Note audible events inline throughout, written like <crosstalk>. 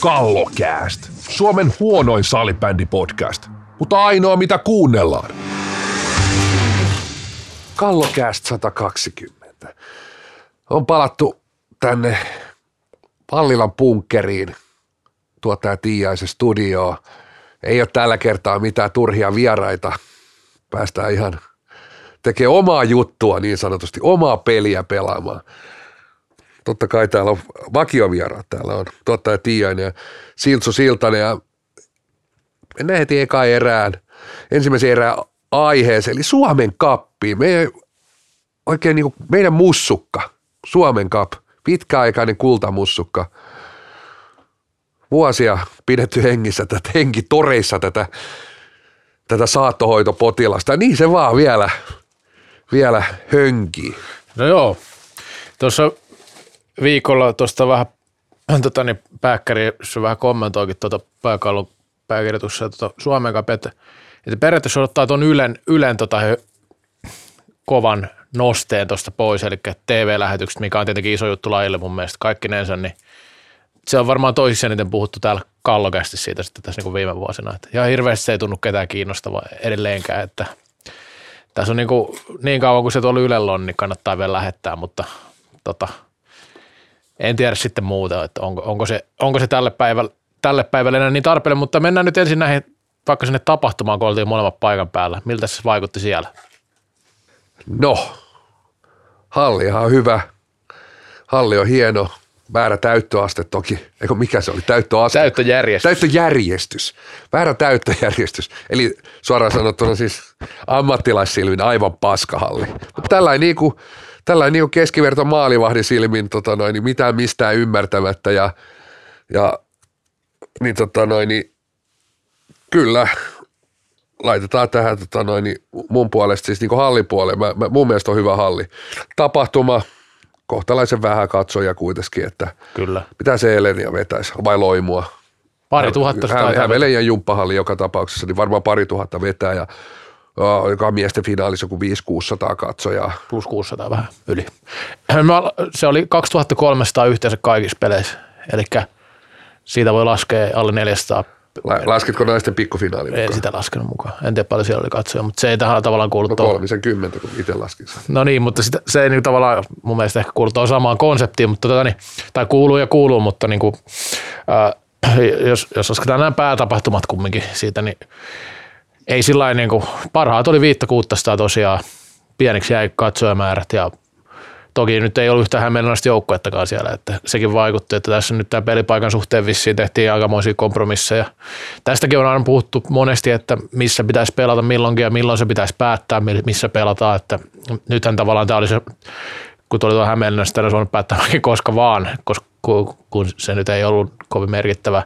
Kallokääst. Suomen huonoin salibändipodcast, mutta ainoa mitä kuunnellaan. Kallokääst 120. On palattu tänne Pallilan bunkkeriin tuottaja Tiiaisen studioon. Ei ole tällä kertaa mitään turhia vieraita. Päästään ihan tekee omaa juttua niin sanotusti, omaa peliä pelaamaan. Totta kai täällä on vakiovieraat, täällä on tuottaja Tiiainen ja Siltsu Siltanen ja mennään heti eka erään, ensimmäisen erään aiheeseen, eli Suomen kappi. Me, oikein niin kuin meidän mussukka, Suomen kap, pitkäaikainen kultamussukka. Vuosia pidetty hengissä, tätä henkitoreissa tätä, tätä saattohoitopotilasta. Niin se vaan vielä, vielä hönkii. No joo, tuossa viikolla tuosta vähän <clears throat> tota, niin se vähän kommentoikin tuota pääkallon pääkirjoituksessa tuota Suomen kanssa, että, että periaatteessa odottaa tuon Ylen, Ylen tota, kovan nosteen tuosta pois, eli TV-lähetykset, mikä on tietenkin iso juttu lajille mun mielestä kaikkinensa, niin se on varmaan toisiksi eniten puhuttu täällä kallokästi siitä sitten tässä niin viime vuosina. Että ihan hirveästi se ei tunnu ketään kiinnostavaa edelleenkään, että tässä on niin, kuin, niin kauan kuin se tuolla Ylellä on, niin kannattaa vielä lähettää, mutta tota, en tiedä sitten muuta, että onko, onko, se, onko se tälle päivälle, tälle päivälle enää niin tarpeellinen, mutta mennään nyt ensin näihin vaikka sinne tapahtumaan, kun oltiin molemmat paikan päällä. Miltä se vaikutti siellä? No, halli on hyvä. Halli on hieno. Väärä täyttöaste toki. Eikö mikä se oli? Täyttöaste. Täyttöjärjestys. Täyttöjärjestys. Väärä täyttöjärjestys. Eli suoraan sanottuna siis ammattilaissilmin aivan paskahalli. Mutta tällainen niin kuin, tällainen niin keskiverto maalivahdin silmin tota noin, niin mitään mistään ymmärtämättä ja, ja niin, tota noin, niin kyllä laitetaan tähän tota noin, niin mun puolesta siis niin hallipuoleen. Mä, mä, mun mielestä on hyvä halli. Tapahtuma, kohtalaisen vähän katsoja kuitenkin, että Kyllä. mitä se Elenia vetäisi vai loimua. Pari tuhatta Hä, Hämeen ja jumppahalli joka tapauksessa, niin varmaan pari tuhatta vetää ja joka on miesten finaalissa joku 5-600 katsojaa. Plus 600 vähän yli. Se oli 2300 yhteensä kaikissa peleissä, eli siitä voi laskea alle 400 Lasketko naisten pikkufinaali mukaan? En sitä laskenut mukaan. En tiedä paljon siellä oli katsoja, mutta se ei tähän tavallaan kuulu No kolmisen kymmentä, kun itse laskin sen. No niin, mutta sitä, se ei niin tavallaan mun mielestä ehkä kuulu tuohon samaan konseptiin, mutta tota, niin, tai kuuluu ja kuuluu, mutta niin kuin, ää, jos, jos lasketaan nämä päätapahtumat kumminkin siitä, niin ei sillä niin kuin, parhaat oli viittä kuuttastaa tosiaan, pieniksi jäi katsojamäärät ja Toki nyt ei ollut yhtään hämeenlaista joukkuettakaan siellä, että sekin vaikutti, että tässä nyt tämä pelipaikan suhteen vissiin tehtiin aikamoisia kompromisseja. Tästäkin on aina puhuttu monesti, että missä pitäisi pelata milloinkin ja milloin se pitäisi päättää, missä pelataan, että nythän tavallaan tämä oli se, kun tuli tuo Hämeenlinnasta, tänne on päättämäkin koska vaan, koska kun se nyt ei ollut kovin merkittävä.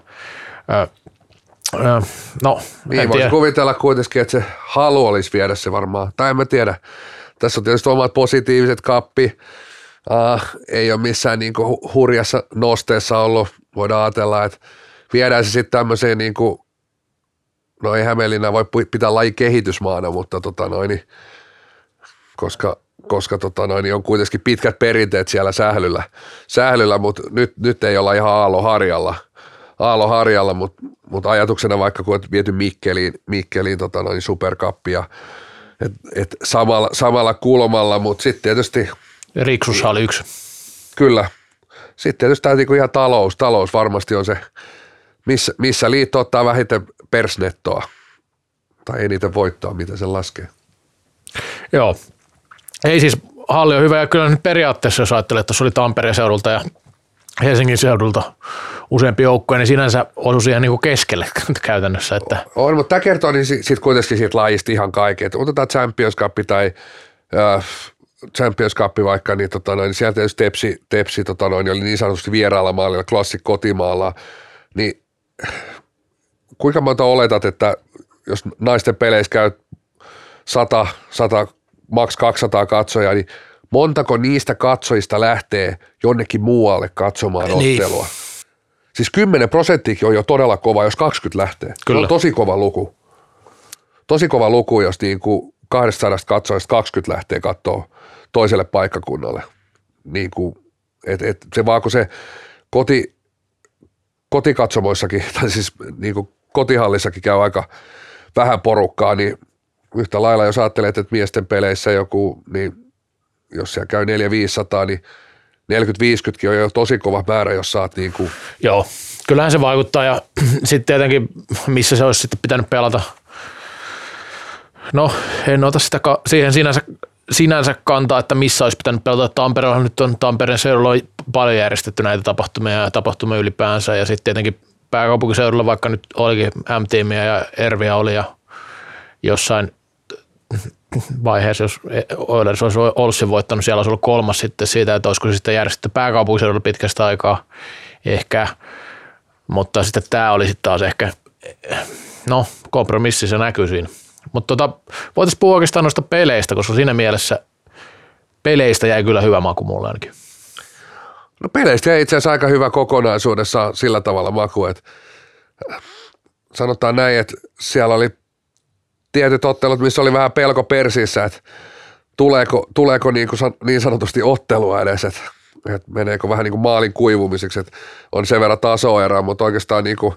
No, niin, voisi kuvitella kuitenkin, että se halu olisi viedä se varmaan, tai en mä tiedä. Tässä on tietysti omat positiiviset kappi. Uh, ei ole missään niin kuin hurjassa nosteessa ollut. Voidaan ajatella, että viedään se sitten tämmöiseen, niin kuin, no ei Hämeenlinna voi pitää laji kehitysmaana, mutta tota noin, niin, koska, koska tota noin, on kuitenkin pitkät perinteet siellä sählyllä, sählyllä mutta nyt, nyt ei olla ihan aaloharjalla. Aaloharjalla, mutta, mutta ajatuksena vaikka kun on viety Mikkeliin, Mikkeliin tota noin, superkappia, et, et samalla, samalla kulmalla, mutta sitten tietysti... Riksussa oli yksi. Kyllä. Sitten tietysti tämä niinku ihan talous, talous varmasti on se, missä, missä liitto ottaa vähiten persnettoa tai eniten voittoa, mitä se laskee. Joo. Ei siis, halli on hyvä ja kyllä nyt periaatteessa, jos ajattelee, että tuossa oli Tampereen seudulta ja Helsingin seudulta useampi joukkue, niin sinänsä osui siihen niin keskelle <laughs> käytännössä. Että. On, mutta tämä kertoo niin sitten kuitenkin siitä lajista ihan kaiken. Että otetaan Champions Cup tai äh, Champions Cup vaikka, niin, tota noin, niin sieltä tietysti Tepsi, tepsi tota noin, oli niin sanotusti vieraalla maalilla, klassik kotimaalla, niin kuinka monta oletat, että jos naisten peleissä käy 100, 100 maks 200 katsoja, niin montako niistä katsojista lähtee jonnekin muualle katsomaan niin. ottelua? Siis 10 prosenttikin on jo todella kova, jos 20 lähtee. Kyllä. Se on tosi kova luku. Tosi kova luku, jos niin kuin 200 katsojista 20 lähtee katsoa toiselle paikkakunnalle. Niin kuin, et, et se vaan kun se koti, kotikatsomoissakin, tai siis niin kuin kotihallissakin käy aika vähän porukkaa, niin yhtä lailla, jos ajattelet, että miesten peleissä joku, niin jos siellä käy 400-500, niin 40-50kin on jo tosi kova määrä, jos saat niin kuin... Joo, kyllähän se vaikuttaa ja <clears throat> sitten tietenkin, missä se olisi sitten pitänyt pelata. No, en ota sitä ka- siihen sinänsä, sinänsä kantaa, että missä olisi pitänyt pelata. Tampereella nyt on Tampereen seudulla on paljon järjestetty näitä tapahtumia ja tapahtumia ylipäänsä ja sitten tietenkin pääkaupunkiseudulla vaikka nyt olikin M-tiimiä ja Erviä oli ja jossain vaiheessa, jos Oilers olisi Olssin voittanut, siellä olisi ollut kolmas sitten siitä, että olisiko se sitten järjestetty pääkaupunkiseudulla pitkästä aikaa ehkä, mutta sitten tämä oli sitten taas ehkä, no kompromissi se näkyy siinä. Mutta tota, voitaisiin puhua oikeastaan noista peleistä, koska siinä mielessä peleistä jäi kyllä hyvä maku mulle ainakin. No peleistä jäi itse asiassa aika hyvä kokonaisuudessa sillä tavalla maku, että sanotaan näin, että siellä oli tietyt ottelut, missä oli vähän pelko persissä, että tuleeko, tuleeko niin, kuin niin sanotusti ottelua edes, että, että meneekö vähän niin kuin maalin kuivumiseksi, että on sen verran tasoera, mutta oikeastaan niin kuin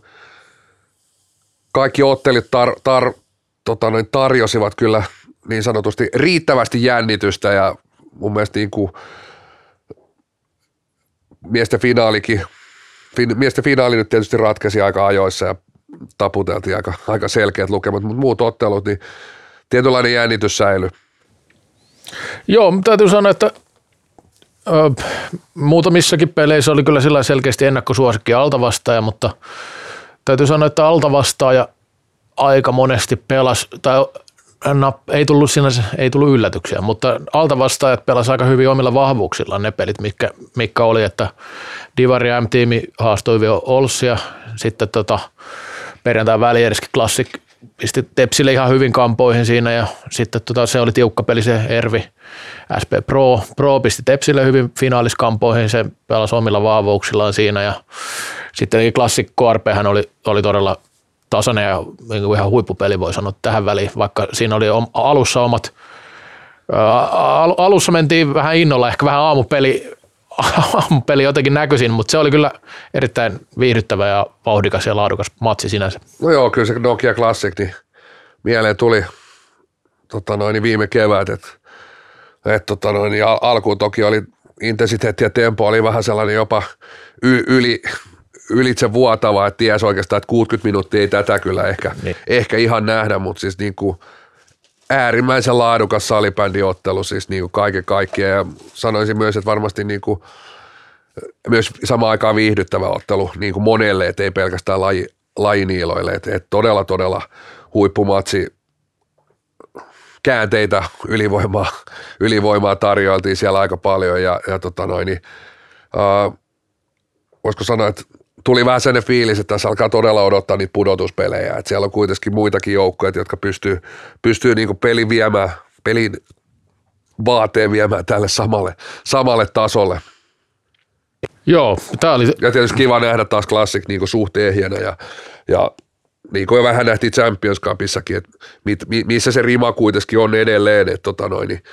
kaikki ottelit tar, tar, tota noin, tarjosivat kyllä niin sanotusti riittävästi jännitystä ja mun mielestä niin kuin miesten finaalikin, fin, miesten finaali nyt tietysti ratkesi aika ajoissa ja taputeltiin aika, aika selkeät lukemat, mutta muut ottelut, niin tietynlainen jännitys säilyi. Joo, täytyy sanoa, että ö, muutamissakin peleissä oli kyllä sillä selkeästi ennakkosuosikki altavastaaja, mutta täytyy sanoa, että altavastaaja aika monesti pelas, tai ei tullut sinänsä, ei tullut yllätyksiä, mutta altavastaajat pelasivat aika hyvin omilla vahvuuksillaan ne pelit, mitkä, mitkä oli, että Divari M-tiimi haastoi vielä Olssia, sitten tota, perjantai välieriskin Classic pisti Tepsille ihan hyvin kampoihin siinä ja sitten tota, se oli tiukka peli se Ervi SP Pro, Pro pisti Tepsille hyvin finaaliskampoihin, se pelasi omilla vahvuuksillaan siinä ja sitten Classic KRPhän oli, oli todella tasainen ja niin ihan huippupeli voi sanoa tähän väliin, vaikka siinä oli alussa omat, alussa mentiin vähän innolla, ehkä vähän aamupeli, aamupeli jotenkin näkyisin, mutta se oli kyllä erittäin viihdyttävä ja vauhdikas ja laadukas matsi sinänsä. No joo, kyllä se Nokia Classic, niin mieleen tuli tota noin, niin viime kevät, että et, tota noin, niin al- alkuun toki oli intensiteetti ja tempo oli vähän sellainen jopa y- yli, ylitse vuotava, että ties oikeastaan, että 60 minuuttia ei tätä kyllä ehkä, niin. ehkä ihan nähdä, mutta siis niin kuin äärimmäisen laadukas salibändiottelu siis niin kuin kaiken kaikkiaan. Ja sanoisin myös, että varmasti niin kuin myös samaan aikaan viihdyttävä ottelu niin kuin monelle, että ei pelkästään laji, lajiniiloille, että, että todella todella huippumatsi käänteitä ylivoimaa, ylivoimaa tarjoiltiin siellä aika paljon. Ja, ja tota noin, niin, uh, voisiko sanoa, että tuli vähän sellainen fiilis, että tässä alkaa todella odottaa niitä pudotuspelejä. Että siellä on kuitenkin muitakin joukkoja, jotka pystyy, pystyy niin pelin viemään, pelin vaateen viemään tälle samalle, samalle tasolle. Joo, tämä oli... Ja tietysti kiva nähdä taas Classic niin suht ehjänä ja, ja niin kuin vähän nähtiin Champions Cupissakin, että mit, missä se rima kuitenkin on edelleen, että tota noin, niin,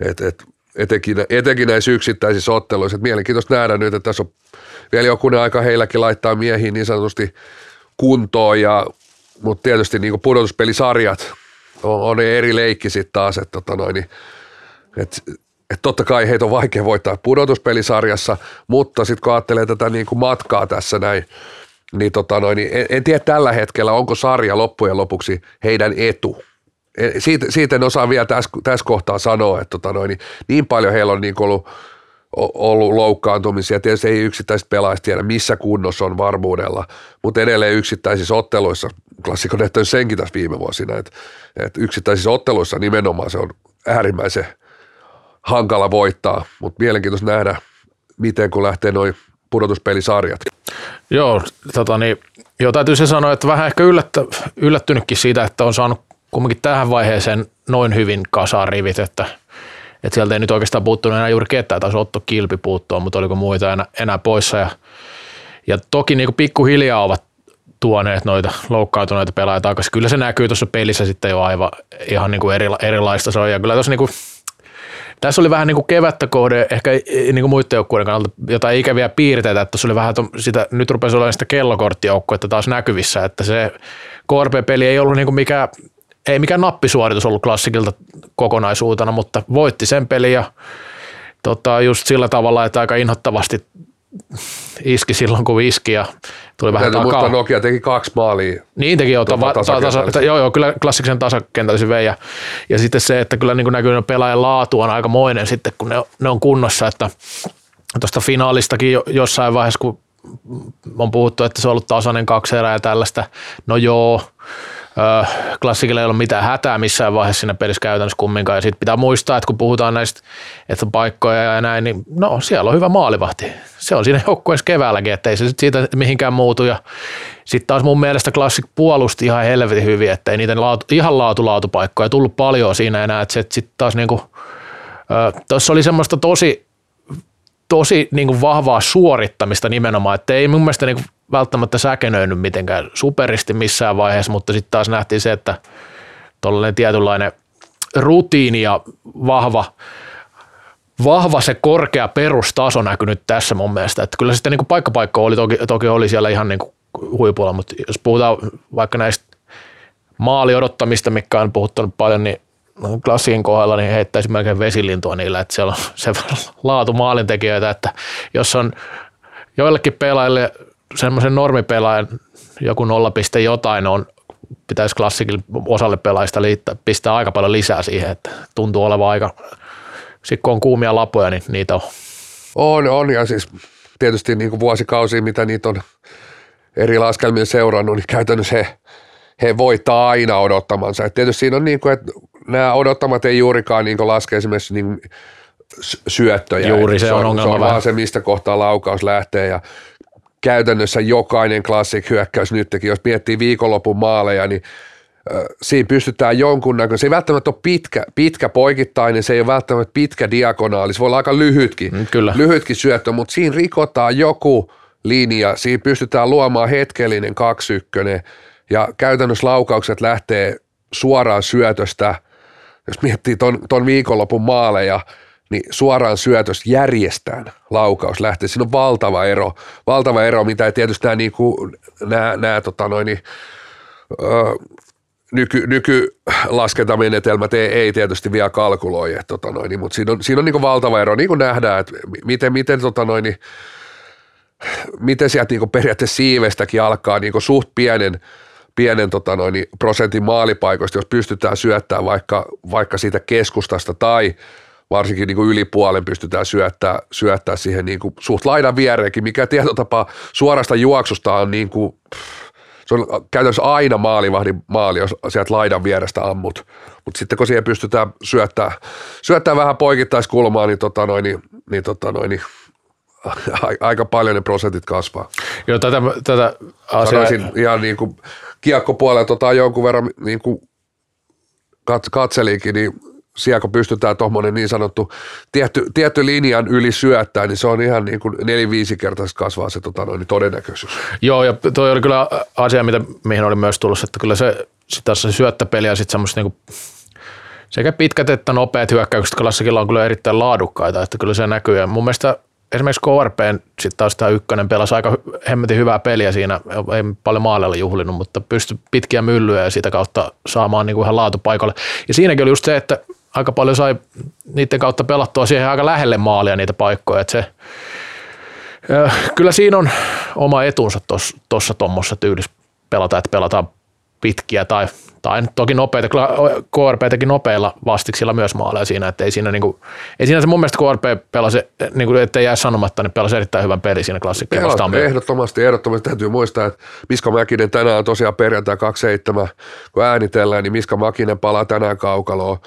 et, et, etenkin, etenkin näissä yksittäisissä otteluissa. Et mielenkiintoista nähdä nyt, että tässä on vielä jokunen aika heilläkin laittaa miehiin niin sanotusti kuntoon, ja, mutta tietysti niin pudotuspelisarjat on, on eri leikki sitten taas, että tota noin, niin, et, et totta kai heitä on vaikea voittaa pudotuspelisarjassa, mutta sitten kun ajattelee tätä niin kuin matkaa tässä näin, niin, tota noin, niin en, en tiedä tällä hetkellä, onko sarja loppujen lopuksi heidän etu. Siitä, siitä en osaa vielä tässä, tässä kohtaa sanoa, että tota noin, niin, niin paljon heillä on niin ollut ollut loukkaantumisia. Tietysti ei yksittäiset pelaajat tiedä, missä kunnossa on varmuudella, mutta edelleen yksittäisissä otteluissa, klassikon on senkin tässä viime vuosina, että, että yksittäisissä otteluissa nimenomaan se on äärimmäisen hankala voittaa, mutta mielenkiintoista nähdä, miten kun lähtee noin pudotuspelisarjat. Joo, tota niin, joo, täytyy se sanoa, että vähän ehkä yllättä, yllättynytkin siitä, että on saanut kumminkin tähän vaiheeseen noin hyvin kasaan rivit, että – että sieltä ei nyt oikeastaan puuttunut enää juuri ketään, taisi Otto Kilpi puuttua, mutta oliko muita enää, enää poissa. Ja, ja toki niin kuin pikkuhiljaa ovat tuoneet noita loukkaantuneita pelaajia takaisin. Kyllä se näkyy tuossa pelissä sitten jo aivan ihan niin kuin eri, erilaista se on. Ja kyllä tuossa niin kuin, Tässä oli vähän niin kuin kevättä kohde, ehkä niin kuin muiden joukkueiden kannalta jotain ikäviä piirteitä, että se oli vähän sitä, nyt rupesi olemaan sitä kellokorttijoukkuetta taas näkyvissä, että se KRP-peli ei ollut niin kuin mikä, ei mikään nappisuoritus ollut klassikilta kokonaisuutena, mutta voitti sen peli ja tota, just sillä tavalla, että aika inhottavasti iski silloin, kun iski ja tuli vähän Täytyy takaa. muistaa, Nokia teki kaksi maalia. Niin teki jo, Tota, ta, ta, tasakentällä. tasa, joo, joo, kyllä klassiksen tasakentällä se vei ja, ja sitten se, että kyllä niin kuin näkyy pelaajan laatu on aika moinen sitten, kun ne, ne on kunnossa, että tuosta finaalistakin jo, jossain vaiheessa, kun on puhuttu, että se on ollut tasainen kaksi erää ja tällaista, no joo, klassikilla ei ole mitään hätää missään vaiheessa siinä pelissä käytännössä kumminkaan. Ja sitten pitää muistaa, että kun puhutaan näistä että paikkoja ja näin, niin no siellä on hyvä maalivahti. Se on siinä joukkueessa keväälläkin, että ei se sit siitä mihinkään muutu. Ja sitten taas mun mielestä klassik puolusti ihan helvetin hyvin, että ei niitä laatu, ihan laatu-laatupaikkoja tullut paljon siinä enää. Että sitten taas niinku, tuossa oli semmoista tosi, tosi niin kuin vahvaa suorittamista nimenomaan, että ei mun mielestä niin kuin välttämättä säkenöinyt mitenkään superisti missään vaiheessa, mutta sitten taas nähtiin se, että tuollainen tietynlainen rutiini ja vahva, vahva se korkea perustaso näkyy nyt tässä mun mielestä, että kyllä sitten niin kuin paikkapaikka oli, toki, toki oli siellä ihan niin huipulla, mutta jos puhutaan vaikka näistä maali odottamista, mikä on puhuttanut paljon, niin klassikin kohdalla niin heittäisi melkein vesilintua niillä, että siellä on <laughs> se laatu maalintekijöitä, että jos on joillekin pelaajille semmoisen normipelaajan joku 0, jotain on, pitäisi klassikille osalle pelaajista liittää, pistää aika paljon lisää siihen, että tuntuu olevan aika, sitten kun on kuumia lapoja, niin niitä on. On, on ja siis tietysti niin kuin vuosikausia, mitä niitä on eri laskelmia seurannut, niin käytännössä he, he voittaa aina odottamansa. Et tietysti siinä on niin kuin, että nämä odottamat ei juurikaan niin kuin laske esimerkiksi niin syöttöjä. Juuri se on on, ongelma se on vähän. se, mistä kohtaa laukaus lähtee ja käytännössä jokainen klassik hyökkäys nytkin, jos miettii viikonlopun maaleja, niin siinä pystytään jonkunnäköinen, se ei välttämättä ole pitkä, pitkä poikittainen, se ei ole välttämättä pitkä diagonaali, se voi olla aika lyhytkin, Mm, kyllä. lyhytkin syöttö, mutta siinä rikotaan joku linja, siinä pystytään luomaan hetkellinen kaksykkönen ja käytännössä laukaukset lähtee suoraan syötöstä, jos miettii ton, ton viikonlopun maaleja, niin suoraan syötöstä järjestään laukaus lähtee. Siinä on valtava ero, valtava ero, mitä tietysti nämä, niinku, nämä, nämä tota noin, niin, ö, nyky, nykylaskentamenetelmät ei, ei tietysti vielä kalkuloi, tota noin, niin, mutta siinä on, siinä on niin valtava ero, niin kuin nähdään, että miten, miten, tota noin, niin, miten sieltä niin periaatteessa siivestäkin alkaa niin suht pienen, pienen tota noin, niin prosentin maalipaikoista, jos pystytään syöttämään vaikka, vaikka siitä keskustasta tai varsinkin niin kuin yli puolen pystytään syöttää, syöttää siihen niin kuin suht laidan viereenkin, mikä tietotapa suorasta juoksusta on niin kuin, se on käytännössä aina maalivahdin maali, jos sieltä laidan vierestä ammut. Mutta sitten kun siihen pystytään syöttää, syöttää vähän poikittaiskulmaa, niin, tota noin, niin, niin, tota noin, niin aika paljon ne prosentit kasvaa. Joo, tätä, tätä asiaa, Sanoisin ihan niin kuin kiekkopuolella tota jonkun verran niin kuin kat, katseliinkin, niin siellä kun pystytään tuommoinen niin sanottu tietty, tietty linjan yli syöttää, niin se on ihan niin kuin neli-viisi kertaisesti kasvaa se tota noin, niin todennäköisyys. Joo, ja toi oli kyllä asia, mitä, mihin oli myös tullut, että kyllä se, taas se syöttöpeli ja sitten semmoista niinku, sekä pitkät että nopeat hyökkäykset klassikilla on kyllä erittäin laadukkaita, että kyllä se näkyy. Ja mun mielestä esimerkiksi KRPn sitten taas tämä ykkönen pelasi aika hemmetin hyvää peliä siinä, ei paljon maalilla juhlinut, mutta pystyi pitkiä myllyjä ja sitä kautta saamaan niinku ihan laatupaikalle. Ja siinäkin oli just se, että aika paljon sai niiden kautta pelattua siihen aika lähelle maalia niitä paikkoja, että se, kyllä siinä on oma etunsa tuossa tuommoisessa tyylissä pelata, että pelataan pitkiä tai, tai toki nopeita. Kyllä KRP teki nopeilla vastiksilla myös maaleja siinä, että ei siinä, niinku, ei siinä se mun mielestä KRP pelasi, niinku, ettei jää sanomatta, niin pelasi erittäin hyvän peli siinä klassikkiin vastaan. Ehdottomasti, ehdottomasti täytyy muistaa, että Miska Mäkinen tänään on tosiaan perjantai 27, kun äänitellään, niin Miska Mäkinen palaa tänään kaukaloon.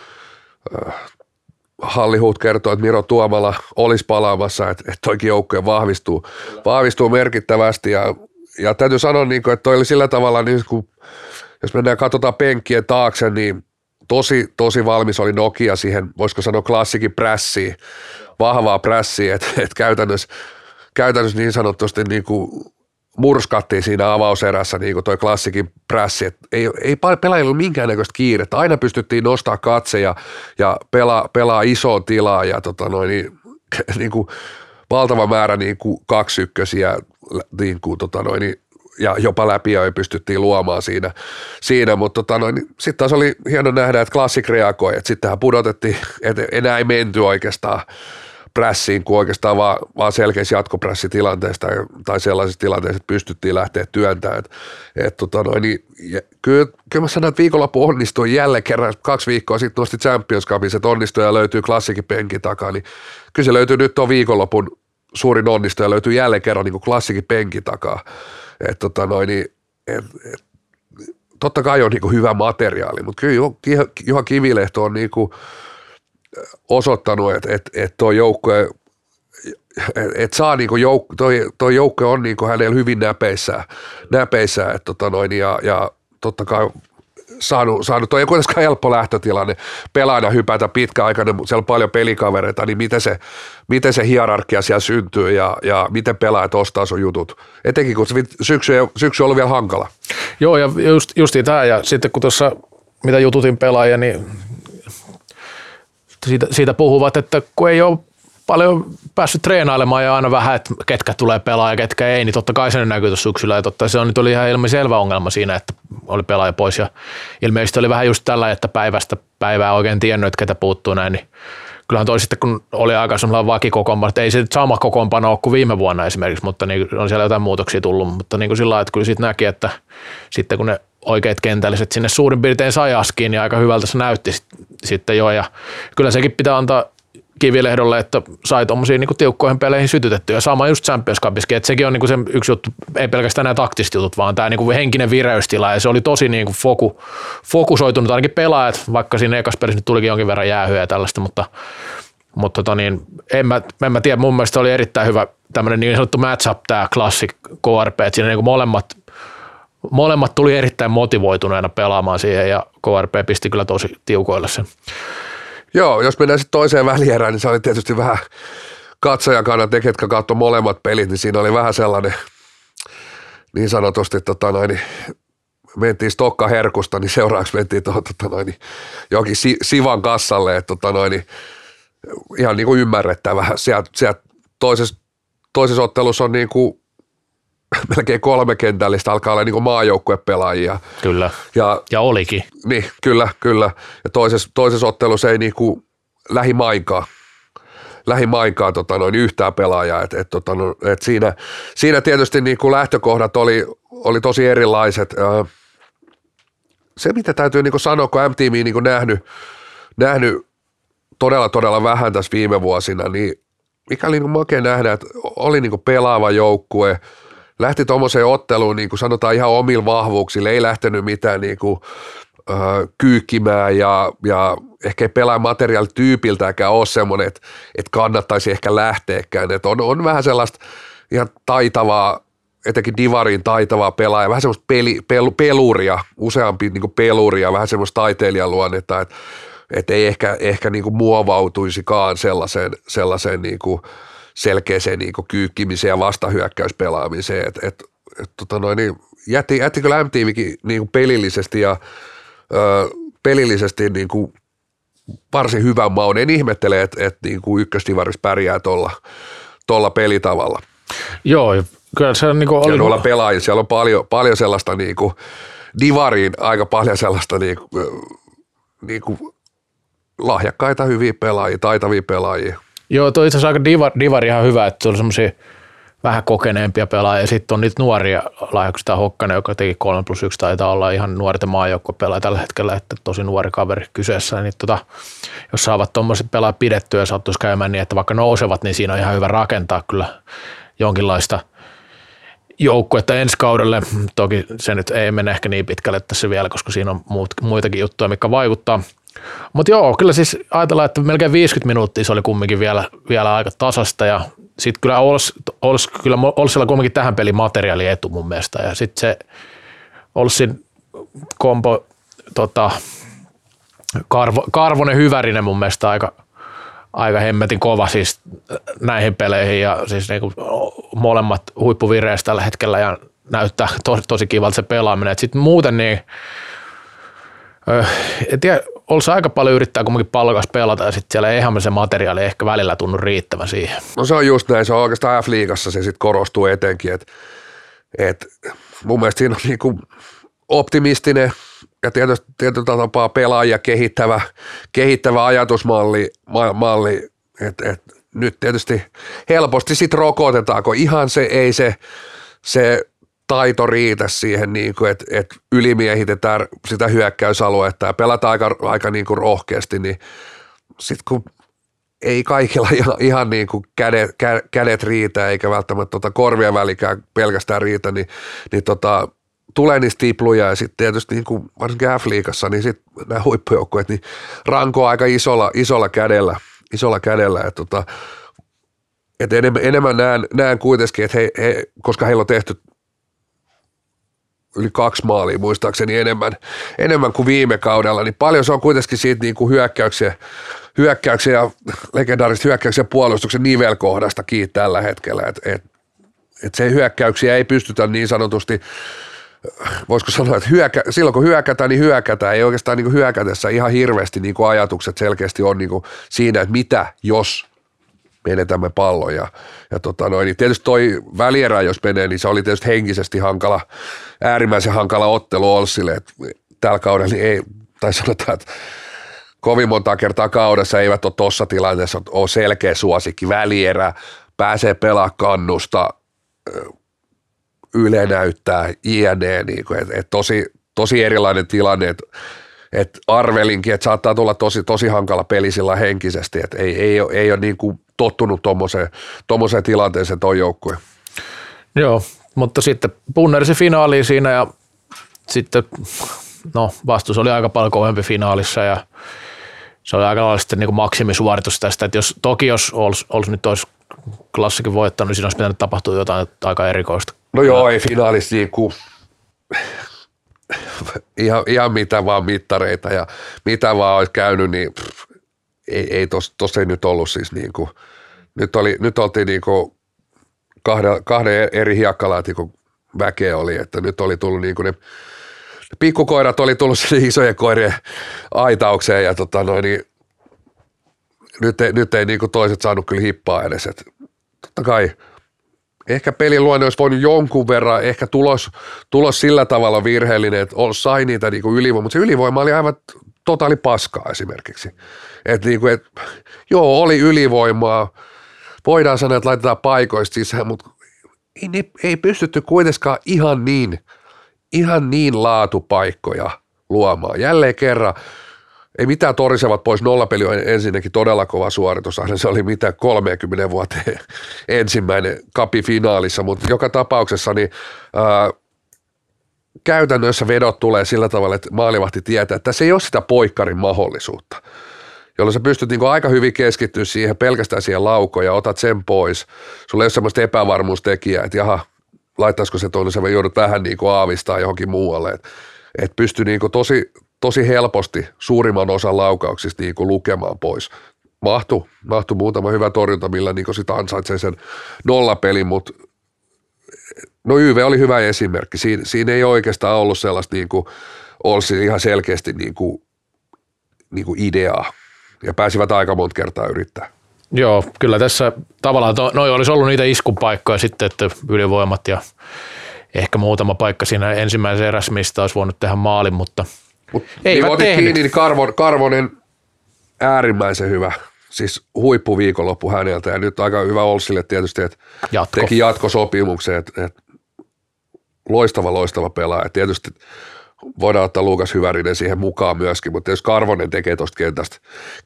Hallihuut kertoo, että Miro Tuomala olisi palaamassa, että, että toikin joukkue vahvistuu, vahvistuu merkittävästi. Ja, ja täytyy sanoa, niin kuin, että toi oli sillä tavalla, niin kuin, jos mennään katsotaan penkkien taakse, niin tosi, tosi valmis oli Nokia siihen, voisiko sanoa klassikin prässiin, vahvaa prässiä, että, että käytännössä, käytännössä niin sanotusti niin kuin murskattiin siinä avauserässä niin kuin toi klassikin prässi, että ei, ei pelaajilla ollut minkäännäköistä kiirettä, aina pystyttiin nostaa katse ja, ja pelaa, pelaa isoa tilaa ja tota noin, niin, <laughs> niin kuin valtava määrä niin kuin kaksi ykkösiä niin kuin, tota noin, niin, ja jopa läpi ja pystyttiin luomaan siinä, siinä. Mutta tota niin, sitten taas oli hieno nähdä, että klassik reagoi, että sittenhän pudotettiin, että enää ei menty oikeastaan prässiin kuin oikeastaan vaan, vaan selkeissä jatkoprässitilanteista tai sellaisissa tilanteissa, että pystyttiin lähteä työntämään. Et, et, tota noin, niin, kyllä, kyllä mä sanon, että viikonloppu onnistui jälleen kerran, kaksi viikkoa sitten nosti Champions Cupin, onnistui ja löytyy klassikin penkin takaa, niin kyllä se löytyy nyt tuon viikonlopun suurin onnistuja löytyy jälleen kerran niin kuin klassikin penkin takaa. Et, tota noin, niin, et, et, totta kai on niin kuin hyvä materiaali, mutta kyllä Juha Kivilehto on niin kuin, osoittanut, että et, et tuo joukkue, et saa niinku jouk, toi, toi joukkue on niinku hänellä hyvin näpeissä, näpeissä että tota noin, ja, ja totta kai saanut, saanut toi ei kuitenkaan helppo lähtötilanne pelaajana hypätä pitkäaikainen, mutta siellä on paljon pelikavereita, niin miten se, miten se hierarkia siellä syntyy ja, ja miten pelaajat ostaa sun jutut. Etenkin kun syksy, syksy on ollut vielä hankala. Joo, ja just, justiin tämä, ja sitten kun tuossa mitä jututin pelaajia, niin siitä, siitä puhuvat, että kun ei ole paljon päässyt treenailemaan ja aina vähän, että ketkä tulee pelaa ja ketkä ei, niin totta kai se näkyy tuossa syksyllä. Ja totta se on nyt oli ihan ilmiselvä ongelma siinä, että oli pelaaja pois ja ilmeisesti oli vähän just tällä, että päivästä päivää oikein tiennyt, että ketä puuttuu näin, niin kyllähän toi sitten, kun oli aika semmoinen vakikokoonpano, että ei se sama kokoonpano ole kuin viime vuonna esimerkiksi, mutta niin on siellä jotain muutoksia tullut, mutta niin kuin sillä lailla, että kyllä siitä näki, että sitten kun ne oikeat kentälliset sinne suurin piirtein sai askiin, niin aika hyvältä se näytti sitten jo. Ja kyllä sekin pitää antaa kivilehdolle, että sai tuommoisiin niin tiukkoihin peleihin sytytettyä. Sama just Champions Cupiskin, että sekin on niin se yksi juttu, ei pelkästään nämä taktiset jutut, vaan tämä niin henkinen vireystila, ja se oli tosi niin kuin foku, fokusoitunut ainakin pelaajat, vaikka siinä ekas pelissä nyt tulikin jonkin verran jäähyä ja tällaista, mutta, mutta tota niin, en, mä, en mä tiedä, mun mielestä oli erittäin hyvä tämmöinen niin sanottu match-up, tämä Classic KRP, että siinä niin kuin molemmat molemmat tuli erittäin motivoituneena pelaamaan siihen ja KRP pisti kyllä tosi tiukoille sen. Joo, jos mennään sitten toiseen välierään, niin se oli tietysti vähän katsojan kannalta, ne ketkä katsoi molemmat pelit, niin siinä oli vähän sellainen niin sanotusti tota noin, mentiin Stokka herkusta, niin seuraavaksi mentiin tuohon tota noin, johonkin si, Sivan kassalle, että tota noin, niin ihan niin kuin ymmärrettävä. Sieltä, sieltä toisessa, toisessa ottelussa on niin kuin <coughs> melkein kolme kentällistä alkaa olla niin maajoukkuepelaajia. Kyllä, ja, ja olikin. Niin, kyllä, kyllä. Ja toisessa, toisessa ottelussa ei niin kuin lähimainkaan lähimainkaan tota noin, yhtään pelaajaa. Et, et, tota, no, et siinä, siinä tietysti niin kuin lähtökohdat oli, oli tosi erilaiset. Se, mitä täytyy niin kuin sanoa, kun MTV niin nähnyt, nähnyt todella, todella vähän tässä viime vuosina, niin mikä oli niin makea nähdä, että oli niin kuin pelaava joukkue – lähti tuommoiseen otteluun, niin kuin sanotaan ihan omilla vahvuuksilla, ei lähtenyt mitään niin kuin, äh, kyykkimään ja, ja ehkä ei pelaa materiaalityypiltäkään ole semmoinen, että, että kannattaisi ehkä lähteäkään. Että on, on vähän sellaista ihan taitavaa, etenkin Divarin taitavaa pelaaja, vähän semmoista peli, pel, peluria, useampi niin peluria, vähän semmoista taiteilijan luonnetta, että, että ei ehkä, ehkä niin kuin muovautuisikaan sellaiseen, sellaiseen niin kuin, selkeäseen niin kyykkimiseen ja vastahyökkäyspelaamiseen. Et, et, et, tota noin, niin jätti, jätti kyllä MTVkin niin pelillisesti ja ö, pelillisesti niin kuin varsin hyvän maun. En ihmettele, että et, niin kuin ykköstivaris pärjää tuolla tolla pelitavalla. Joo, kyllä se on niin kuin oli... Ja pelaajilla, siellä on paljon, paljon sellaista niin kuin, divariin aika paljon sellaista niin kuin, niin kuin lahjakkaita, hyviä pelaajia, taitavia pelaajia. Joo, toi itse asiassa aika divar, divar ihan hyvä, että on semmoisia vähän kokeneempia pelaajia. Sitten on niitä nuoria lahjaksia, tämä Hokkanen, joka teki 3 plus 1, taitaa olla ihan nuorten pelaaja tällä hetkellä, että tosi nuori kaveri kyseessä. Niin tota, jos saavat tuommoiset pelaa pidettyä ja sattuisi käymään niin, että vaikka nousevat, niin siinä on ihan hyvä rakentaa kyllä jonkinlaista joukkuetta ensi kaudelle. Toki se nyt ei mene ehkä niin pitkälle tässä vielä, koska siinä on muut, muitakin juttuja, mikä vaikuttaa – mutta joo, kyllä siis ajatellaan, että melkein 50 minuuttia se oli kumminkin vielä, vielä aika tasasta ja sitten kyllä Ols, Ols, kyllä Olsilla kumminkin tähän pelin materiaali etu mun mielestä ja sitten se Olsin kompo tota, Karvo, Karvonen Hyvärinen mun mielestä aika, aika hemmetin kova siis näihin peleihin ja siis niinku molemmat huippuvireessä tällä hetkellä ja näyttää tosi, tosi kivalta se pelaaminen. Sitten muuten niin, en tiedä, olisi aika paljon yrittää kumminkin palkas pelata ja sitten siellä ei ihan se materiaali ehkä välillä tunnu riittävän siihen. No se on just näin, se on oikeastaan F-liigassa se sitten korostuu etenkin, että et mun mielestä siinä on niinku optimistinen ja tietysti tietyllä tapaa pelaaja kehittävä, kehittävä ajatusmalli, ma, malli, että et nyt tietysti helposti sitten rokotetaan, kun ihan se ei se, se taito riitä siihen, niin kuin, että, että ylimiehitetään sitä hyökkäysaluetta ja pelataan aika, aika niin kuin rohkeasti, niin sitten kun ei kaikilla ihan, niin kuin kädet, kädet riitä eikä välttämättä tota korvien välikään pelkästään riitä, niin, niin tota, tulee niistä tipluja ja sitten tietysti niin kuin varsinkin F-liigassa, niin sitten nämä huippujoukkueet niin rankoo aika isolla, isolla kädellä, isolla kädellä että tota, et enemmän, enemmän näen, näen kuitenkin, että he, he, koska heillä on tehty yli kaksi maalia muistaakseni enemmän, enemmän kuin viime kaudella, niin paljon se on kuitenkin siitä niin kuin hyökkäyksiä, hyökkäyksiä ja legendaarista hyökkäyksiä puolustuksen nivelkohdasta kiinni tällä hetkellä, että et, et se hyökkäyksiä ei pystytä niin sanotusti voisiko sanoa, että hyökä, silloin kun hyökätään, niin hyökätään. Ei oikeastaan niin hyökätessä ihan hirveästi niin kuin ajatukset selkeästi on niin kuin siinä, että mitä jos menetämme pallon. Ja, ja tota noin, niin tietysti toi välierä, jos menee, niin se oli tietysti henkisesti hankala, äärimmäisen hankala ottelu Olssille. Että tällä kaudella niin ei, tai sanotaan, että kovin monta kertaa kaudessa eivät ole tuossa tilanteessa ole selkeä suosikki. Välierä, pääsee pelaa kannusta, Yle näyttää, jne. Niin kuin, et, et tosi, tosi erilainen tilanne, että et arvelinkin, että saattaa tulla tosi, tosi hankala peli sillä henkisesti, että ei, ei, ole, ei ole niin kuin tottunut tuommoiseen tilanteeseen tuo joukkue. Joo, mutta sitten punnersi finaaliin siinä ja sitten no, vastus oli aika paljon kovempi finaalissa ja se oli aika lailla sitten niin kuin maksimisuoritus tästä, että jos, toki jos olisi, olisi nyt olisi klassikin voittanut, niin siinä olisi pitänyt tapahtua jotain aika erikoista. No joo, ei finaalissa niin kuin, ihan, ihan mitä vaan mittareita ja mitä vaan olisi käynyt, niin pff, ei, ei tos, tos ei nyt ollut siis niin kuin, nyt, oli, nyt oltiin niin kuin kahden, kahden eri hiekkalaatikon väkeä oli, että nyt oli tullut niin kuin ne, pikkukoirat oli tullut <laughs> sinne isojen koirien aitaukseen ja tota noin, niin nyt ei, nyt ei niin kuin toiset saanut kyllä hippaa edes, että totta kai ehkä pelin luonne olisi voinut jonkun verran, ehkä tulos, tulos sillä tavalla virheellinen, että sai niitä niin ylivoimaa, mutta se ylivoima oli aivan totaali paskaa esimerkiksi. Et niin kuin, et, joo, oli ylivoimaa, voidaan sanoa, että laitetaan paikoista sisään, mutta ei, ne, ei pystytty kuitenkaan ihan niin, ihan niin laatupaikkoja luomaan. Jälleen kerran, ei mitään torisevat pois, nollapeli on ensinnäkin todella kova suoritus, se oli mitä 30 vuoteen <laughs> ensimmäinen kapifinaalissa, mutta joka tapauksessa niin ää, käytännössä vedot tulee sillä tavalla, että maalivahti tietää, että se ei ole sitä poikkarin mahdollisuutta jolloin sä pystyt niin aika hyvin keskittyä siihen pelkästään siihen laukoon ja otat sen pois. Sulla ei ole semmoista epävarmuustekijää, että jaha, laittaisiko se tuonne, se joudut vähän niin aavistaa johonkin muualle. Että et pysty niin tosi, tosi helposti suurimman osan laukauksista niin lukemaan pois. Mahtu, mahtu muutama hyvä torjunta, millä niin sitä ansaitsee sen nollapelin, mutta no YV oli hyvä esimerkki. Siin, siinä ei oikeastaan ollut sellaista niin kuin, olisi ihan selkeästi niin kuin, niin kuin ideaa ja pääsivät aika monta kertaa yrittää. Joo, kyllä tässä tavallaan to, noi olisi ollut niitä iskupaikkoja sitten, että ylivoimat ja ehkä muutama paikka siinä ensimmäisen erässä, mistä olisi voinut tehdä maalin, mutta Mut ei niin kiinni, niin Karvon, Karvonen äärimmäisen hyvä, siis huippuviikonloppu häneltä ja nyt aika hyvä Olsille tietysti, että Jatko. teki jatkosopimuksen, että, että loistava, loistava pelaaja. Tietysti voidaan ottaa Luukas Hyvärinen siihen mukaan myöskin, mutta jos Karvonen tekee tuosta kentästä,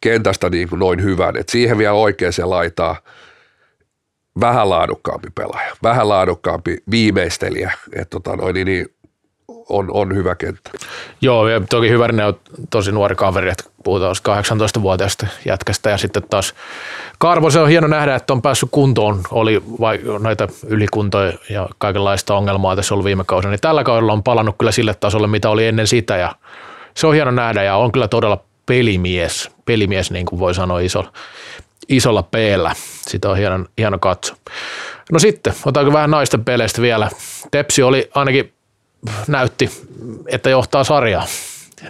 kentästä niin kuin noin hyvän, että siihen vielä oikeaan laitaa vähän laadukkaampi pelaaja, vähän laadukkaampi viimeistelijä, että tota noin, niin, niin on, on hyvä kenttä. Joo, ja toki Hyvärinen on tosi nuori kaveri, että puhutaan 18-vuotiaasta jätkästä ja sitten taas Karvo, se on hieno nähdä, että on päässyt kuntoon, oli vai, näitä ylikuntoja ja kaikenlaista ongelmaa tässä ollut viime kausina, niin tällä kaudella on palannut kyllä sille tasolle, mitä oli ennen sitä ja se on hieno nähdä ja on kyllä todella pelimies, pelimies niin kuin voi sanoa isolla, isolla peellä. Sitä on hieno, hieno katsoa. No sitten, otetaanko vähän naisten peleistä vielä. Tepsi oli ainakin, näytti, että johtaa sarjaa.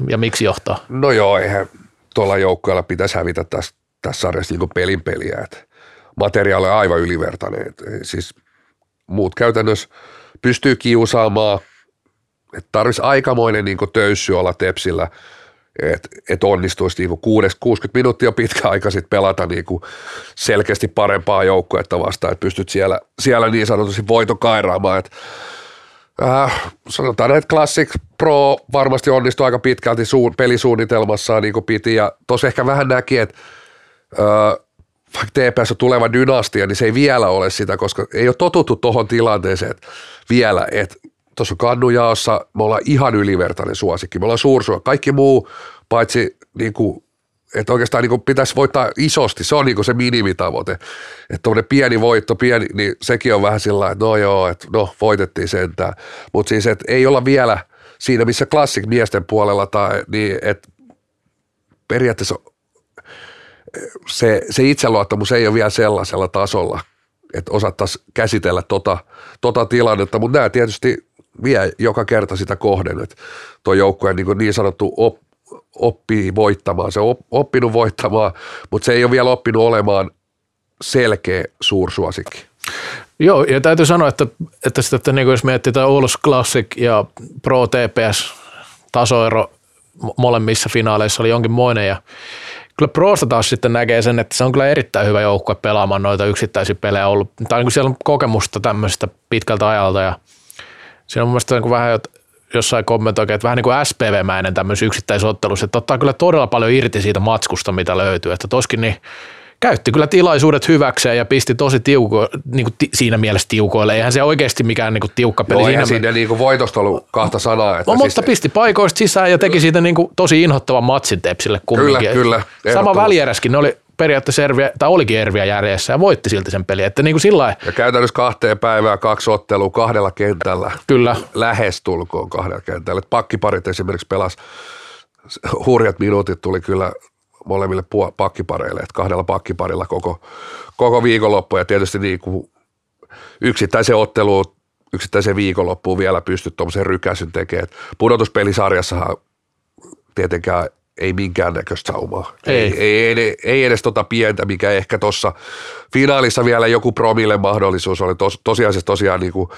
Ja miksi johtaa? No joo, eihän tuolla joukkueella pitäisi hävitä tässä, tässä sarjassa niin pelin peliä. Että materiaali on aivan ylivertainen. Et siis muut käytännössä pystyy kiusaamaan, että tarvitsisi aikamoinen niin töyssy olla Tepsillä, että et onnistuisi niin 60 minuuttia pitkä aika sitten pelata niin selkeästi parempaa joukkuetta vastaan, että pystyt siellä, siellä niin sanotusti voito kairaamaan. Et, äh, sanotaan, että Classic Pro varmasti onnistui aika pitkälti suun, pelisuunnitelmassaan niin kuin piti ja tuossa ehkä vähän näki, että äh, vaikka TPS on tuleva dynastia, niin se ei vielä ole sitä, koska ei ole totuttu tuohon tilanteeseen vielä, että tuossa kannujaossa me ollaan ihan ylivertainen suosikki, me ollaan suursuo. Kaikki muu, paitsi niin kuin, että oikeastaan niin pitäisi voittaa isosti, se on niin se minimitavoite. Että tuommoinen pieni voitto, pieni, niin sekin on vähän sillä että no joo, että no voitettiin sentään. Mutta siis, että ei olla vielä siinä, missä klassik miesten puolella, tai niin, että periaatteessa se, se itseluottamus ei ole vielä sellaisella tasolla, että osattaisiin käsitellä tota, tota tilannetta, mutta nämä tietysti vie joka kerta sitä kohden, että tuo joukkue niin, niin sanottu op, oppii voittamaan, se on oppinut voittamaan, mutta se ei ole vielä oppinut olemaan selkeä suursuosikki. Joo, ja täytyy sanoa, että, että, sitä, että niin jos miettii tämä Ulus Classic ja Pro TPS tasoero molemmissa finaaleissa oli jonkinmoinen ja kyllä Prosta taas sitten näkee sen, että se on kyllä erittäin hyvä joukkue pelaamaan noita yksittäisiä pelejä ollut. Tai niin siellä on kokemusta tämmöistä pitkältä ajalta ja siinä on mun mielestä niin vähän jossain kommentoi, että vähän niin kuin SPV-mäinen tämmöisessä yksittäisottelussa, että ottaa kyllä todella paljon irti siitä matskusta, mitä löytyy. Että toskin niin käytti kyllä tilaisuudet hyväkseen ja pisti tosi tiuko, niin kuin ti, siinä mielessä tiukoille. Eihän se oikeasti mikään niin kuin tiukka peli. Joo, siinä siinä niin kuin voitosta ollut kahta sanaa. Että no, siis... mutta pisti paikoista sisään ja teki siitä niin kuin tosi inhottavan matsin Tepsille kumminkin. Kyllä, kyllä. Sama välieräskin, ne oli periaatteessa Erviä, tai olikin Erviä järjessä ja voitti silti sen peli. Että niin kuin sillä ja käytännössä kahteen päivään kaksi ottelua kahdella kentällä. Kyllä. Lähestulkoon kahdella kentällä. Pakkiparit esimerkiksi pelas hurjat minuutit tuli kyllä molemmille pakkipareille, että kahdella pakkiparilla koko, koko viikonloppu ja tietysti niin kuin yksittäisen otteluun, yksittäisen viikonloppuun vielä pystyt tuommoisen rykäsyn tekemään. Pudotuspelisarjassahan tietenkään ei minkäännäköistä saumaa. Ei. Ei, ei, ei edes tota pientä, mikä ehkä tuossa finaalissa vielä joku promille mahdollisuus oli. Tos, tosiasiassa tosiaan niin kuin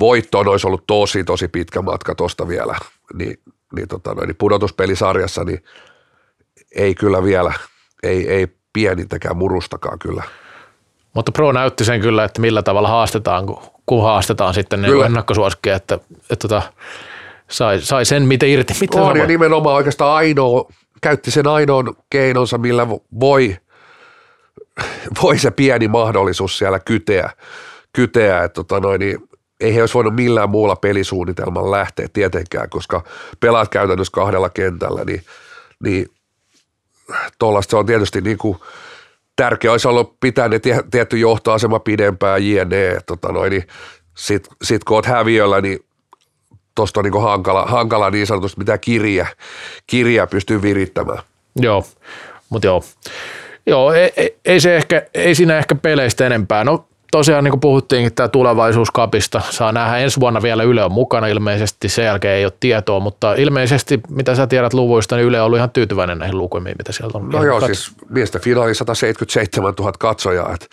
voittoon olisi ollut tosi, tosi pitkä matka tuosta vielä. Niin, niin, tota, niin pudotuspelisarjassa niin ei kyllä vielä, ei, ei pienintäkään murustakaan kyllä. Mutta Pro näytti sen kyllä, että millä tavalla haastetaan, kun, kun haastetaan sitten niin ennakkosuosikkeja, että, että, että tota, sai, sai sen miten irti. Mitä on, ja nimenomaan oikeastaan ainoa, käytti sen ainoan keinonsa, millä voi, voi se pieni mahdollisuus siellä kyteä, kyteä että tota noin, niin ei he olisi voinut millään muulla pelisuunnitelmalla lähteä tietenkään, koska pelaat käytännössä kahdella kentällä, niin, niin tuollaista se on tietysti niin kuin tärkeää olisi ollut pitää ne tietty johtoasema pidempään jne. Tota noin, niin sitten sit kun olet häviöllä, niin tuosta on niin hankala, hankala niin sanotusti mitä kirja, kirja pystyy virittämään. Joo, mutta joo. Joo, ei, ei, ei, se ehkä, ei siinä ehkä peleistä enempää. No tosiaan niin kuin puhuttiinkin, tämä tulevaisuus kapista saa nähdä ensi vuonna vielä Yle on mukana ilmeisesti, sen jälkeen ei ole tietoa, mutta ilmeisesti mitä sä tiedät luvuista, niin Yle on ollut ihan tyytyväinen näihin lukemiin, mitä sieltä on. No joo, siis miestä finaali 177 000 katsojaa, että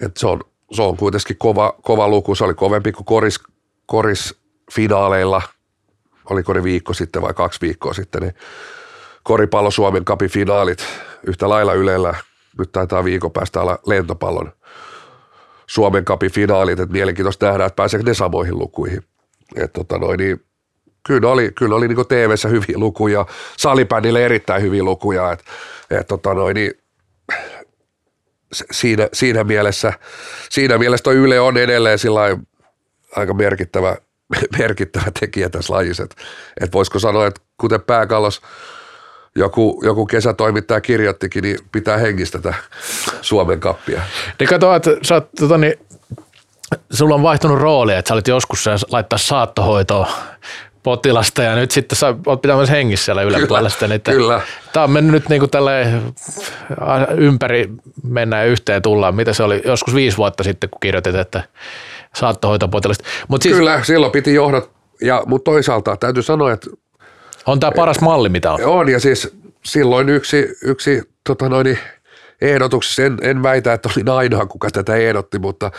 et se, on, se on kuitenkin kova, kova luku, se oli kovempi kuin koris, koris finaaleilla, oliko ne viikko sitten vai kaksi viikkoa sitten, niin koripallo Suomen kapin finaalit yhtä lailla Ylellä, nyt taitaa viikon päästä olla lentopallon Suomen kapin finaalit, että mielenkiintoista nähdä, että pääseekö ne samoihin lukuihin. Et tota noin, niin kyllä oli, kyllä oli niin TV-ssä hyviä lukuja, salipännille erittäin hyviä lukuja, että et tota noin, niin siinä, siinä, mielessä, siinä mielessä toi Yle on edelleen aika merkittävä, <laughs> merkittävä tekijä tässä lajissa, että et voisiko sanoa, että kuten pääkallos joku, joku kesätoimittaja kirjoittikin, niin pitää hengistä tätä <laughs> Suomen kappia. Niin kato, että sä oot, tota, niin, sulla on vaihtunut rooli, että sä olit joskus laittaa saattohoitoa potilasta ja nyt sitten sä oot pitämässä hengissä siellä yläpuolella. Sitten, että kyllä. Tämä on mennyt nyt niin kuin tälle ympäri mennään yhteen tullaan. Mitä se oli joskus viisi vuotta sitten, kun kirjoitit, että saattohoitopotilasta. Mut siis, kyllä, silloin piti johdat, ja, mutta toisaalta täytyy sanoa, että on tämä paras malli, mitä on. On, ja siis silloin yksi, yksi tota noin, ehdotuksessa, en, en väitä, että olin ainoa, kuka tätä ehdotti, mutta,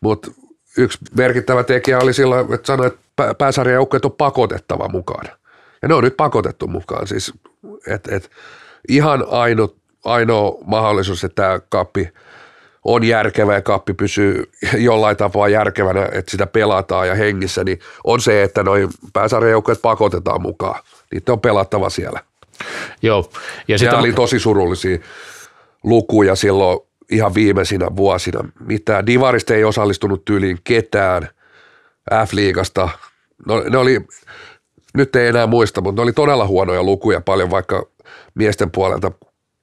mutta yksi merkittävä tekijä oli silloin, että sanoi, että pääsarjan joukkueet on pakotettava mukaan. Ja ne on nyt pakotettu mukaan. Siis, et, et, ihan ainut, ainoa mahdollisuus, että tämä kappi on järkevä ja kappi pysyy jollain tapaa järkevänä, että sitä pelataan ja hengissä, niin on se, että noin pääsarjajoukkueet pakotetaan mukaan. Niitä on pelattava siellä. Joo. Ja sitä oli tosi surullisia lukuja silloin ihan viimeisinä vuosina. Mitä Divarista ei osallistunut tyyliin ketään F-liigasta. No, ne oli, nyt ei enää muista, mutta ne oli todella huonoja lukuja paljon, vaikka miesten puolelta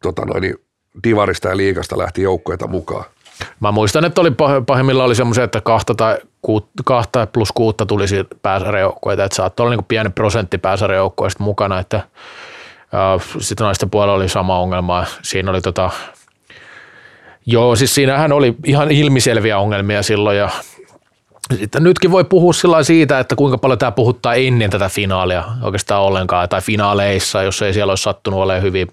tota noin, Divarista ja liigasta lähti joukkoita mukaan. Mä muistan, että oli pahimmillaan oli semmoisia, että kahta, tai kuut, kahta plus kuutta tulisi pääsarjoukkoita, että saattoi olla niin pieni prosentti pääsarjoukkoista mukana, että sitten naisten puolella oli sama ongelma. Siinä oli tota, joo, siis siinähän oli ihan ilmiselviä ongelmia silloin ja sitten nytkin voi puhua sillä siitä, että kuinka paljon tämä puhuttaa ennen tätä finaalia oikeastaan ollenkaan, tai finaaleissa, jos ei siellä olisi sattunut olemaan hyvin,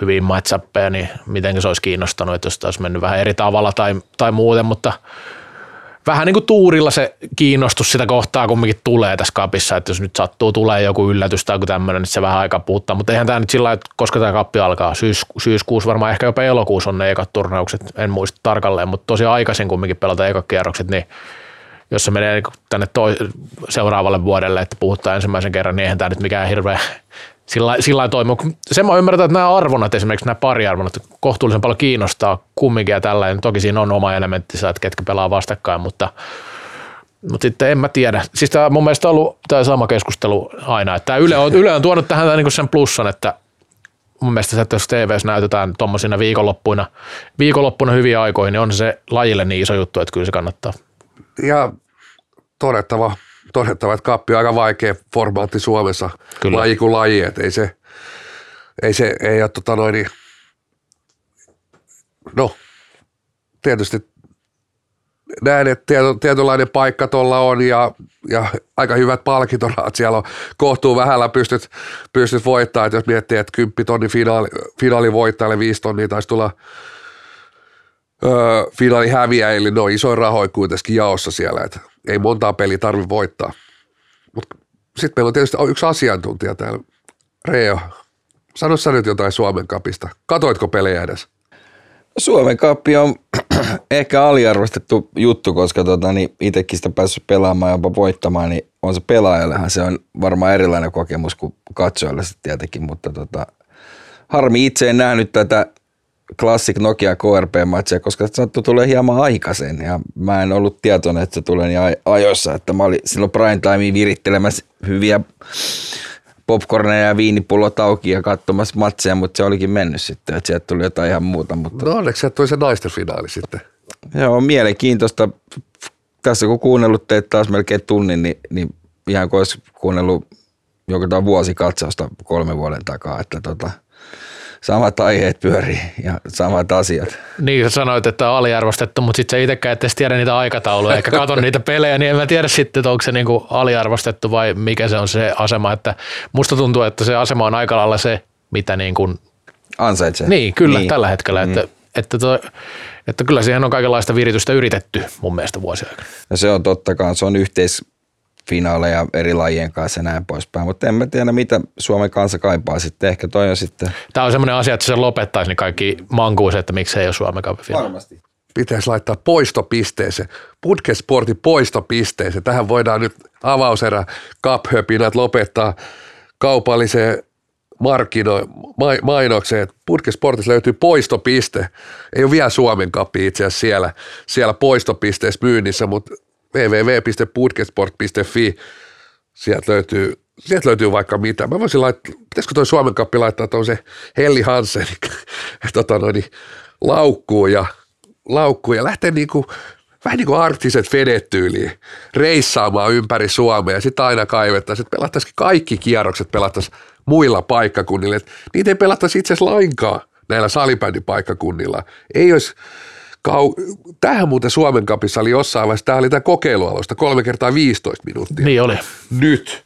hyvin matchappeja, niin miten se olisi kiinnostanut, että jos olisi mennyt vähän eri tavalla tai, tai muuten, mutta – vähän niin kuin tuurilla se kiinnostus sitä kohtaa kumminkin tulee tässä kapissa, että jos nyt sattuu tulee joku yllätys tai joku tämmöinen, niin se vähän aika puuttaa, mutta eihän tämä nyt sillä että koska tämä kappi alkaa, syys, syyskuussa varmaan ehkä jopa elokuussa on ne ekat turnaukset, en muista tarkalleen, mutta tosi aikaisin kumminkin pelata ekat kierrokset, niin jos se menee tänne toi, seuraavalle vuodelle, että puhuttaa ensimmäisen kerran, niin eihän tämä nyt mikään hirveä sillä, sillä toimii. Sen mä ymmärrän, että nämä arvonnat, esimerkiksi nämä pariarvonnat, kohtuullisen paljon kiinnostaa kumminkin ja tällainen. Toki siinä on oma elementtinsä, että ketkä pelaa vastakkain, mutta, mutta sitten en mä tiedä. Siis tämä mun mielestä on ollut tämä sama keskustelu aina, että Yle on, Yle on tuonut tähän niin sen plussan, että mun mielestä se, että jos TVS näytetään tuommoisina viikonloppuina, viikonloppuna hyviä aikoihin, niin on se lajille niin iso juttu, että kyllä se kannattaa. Ja todettava todettava, että kappi on aika vaikea formaatti Suomessa, Kyllä. laji kuin laji, että ei se, ei se, ei ole tota noin, niin, no tietysti näen, että tieto, tietynlainen paikka tuolla on ja, ja aika hyvät palkintorahat siellä on. Kohtuu vähällä pystyt, pystyt voittamaan, että jos miettii, että 10 tonni finaali, finaali voittajalle 5 tonnia taisi tulla öö, finaali häviä, eli ne on isoin rahoja kuitenkin jaossa siellä, että ei montaa peliä tarvi voittaa. Sitten meillä on tietysti yksi asiantuntija täällä, Reo. Sano sä nyt jotain Suomen kapista. Katoitko pelejä edes? Suomen kappi on <clears throat> ehkä aliarvostettu juttu, koska tota, niin itsekin sitä päässyt pelaamaan ja jopa voittamaan, niin on se pelaajallehan se on varmaan erilainen kokemus kuin katsojalle tietenkin, mutta tota, harmi itse en nähnyt tätä Classic Nokia KRP-matsia, koska se saattoi tulee hieman aikaisen ja mä en ollut tietoinen, että se tulee niin ajoissa, että mä olin silloin prime time virittelemässä hyviä popcorneja ja viinipullot auki ja katsomassa matseja, mutta se olikin mennyt sitten, että sieltä tuli jotain ihan muuta. Mutta... No onneksi sieltä tuli se naisten finaali sitten. Joo, mielenkiintoista. Tässä kun kuunnellut teitä taas melkein tunnin, niin, niin ihan kuin olisi kuunnellut joku vuosikatsausta kolme vuoden takaa, että tota, samat aiheet pyörii ja samat asiat. Niin, sä sanoit, että on aliarvostettu, mutta sitten sä itsekään et tiedä niitä aikatauluja, eikä katso <laughs> niitä pelejä, niin en mä tiedä sitten, että onko se niinku aliarvostettu vai mikä se on se asema. Että musta tuntuu, että se asema on aika lailla se, mitä niin kuin... Ansaitsee. Niin, kyllä niin. tällä hetkellä. Mm. Että, että, toi, että kyllä siihen on kaikenlaista viritystä yritetty mun mielestä vuosia aikana. Ja se on totta kai, se on yhteis, finaaleja eri lajien kanssa ja näin poispäin. Mutta en mä tiedä, mitä Suomen kanssa kaipaa sitten. Ehkä toi on sitten... Tämä on semmoinen asia, että se lopettaisi niin kaikki mankuus, että miksi ei ole Suomen finaali. Varmasti. Pitäisi laittaa poistopisteeseen, Putkesportin poistopisteeseen. Tähän voidaan nyt avauserä cup lopettaa kaupalliseen markkino, mainokseen, että Putkesportissa löytyy poistopiste. Ei ole vielä Suomen kappi itse asiassa siellä, siellä poistopisteessä myynnissä, mutta www.budgetsport.fi. Sieltä löytyy, sieltä löytyy vaikka mitä. Mä voisin laittaa, pitäisikö toi Suomen kappi laittaa tuon se Helli Hansen <laughs> tota noin, laukkuun ja, laukkuun ja lähteä niinku vähän niin kuin arktiset vedet tyyliin, reissaamaan ympäri Suomea ja sitten aina kaivettaisiin, että pelattaisiin kaikki kierrokset pelattaisiin muilla paikkakunnilla. Et niitä ei pelattaisi itse asiassa lainkaan näillä salibändipaikkakunnilla. Ei olisi kau... Tähän muuten Suomen kapissa oli jossain vaiheessa, tämä oli tämä kokeilualusta, kolme kertaa 15 minuuttia. Niin oli. Nyt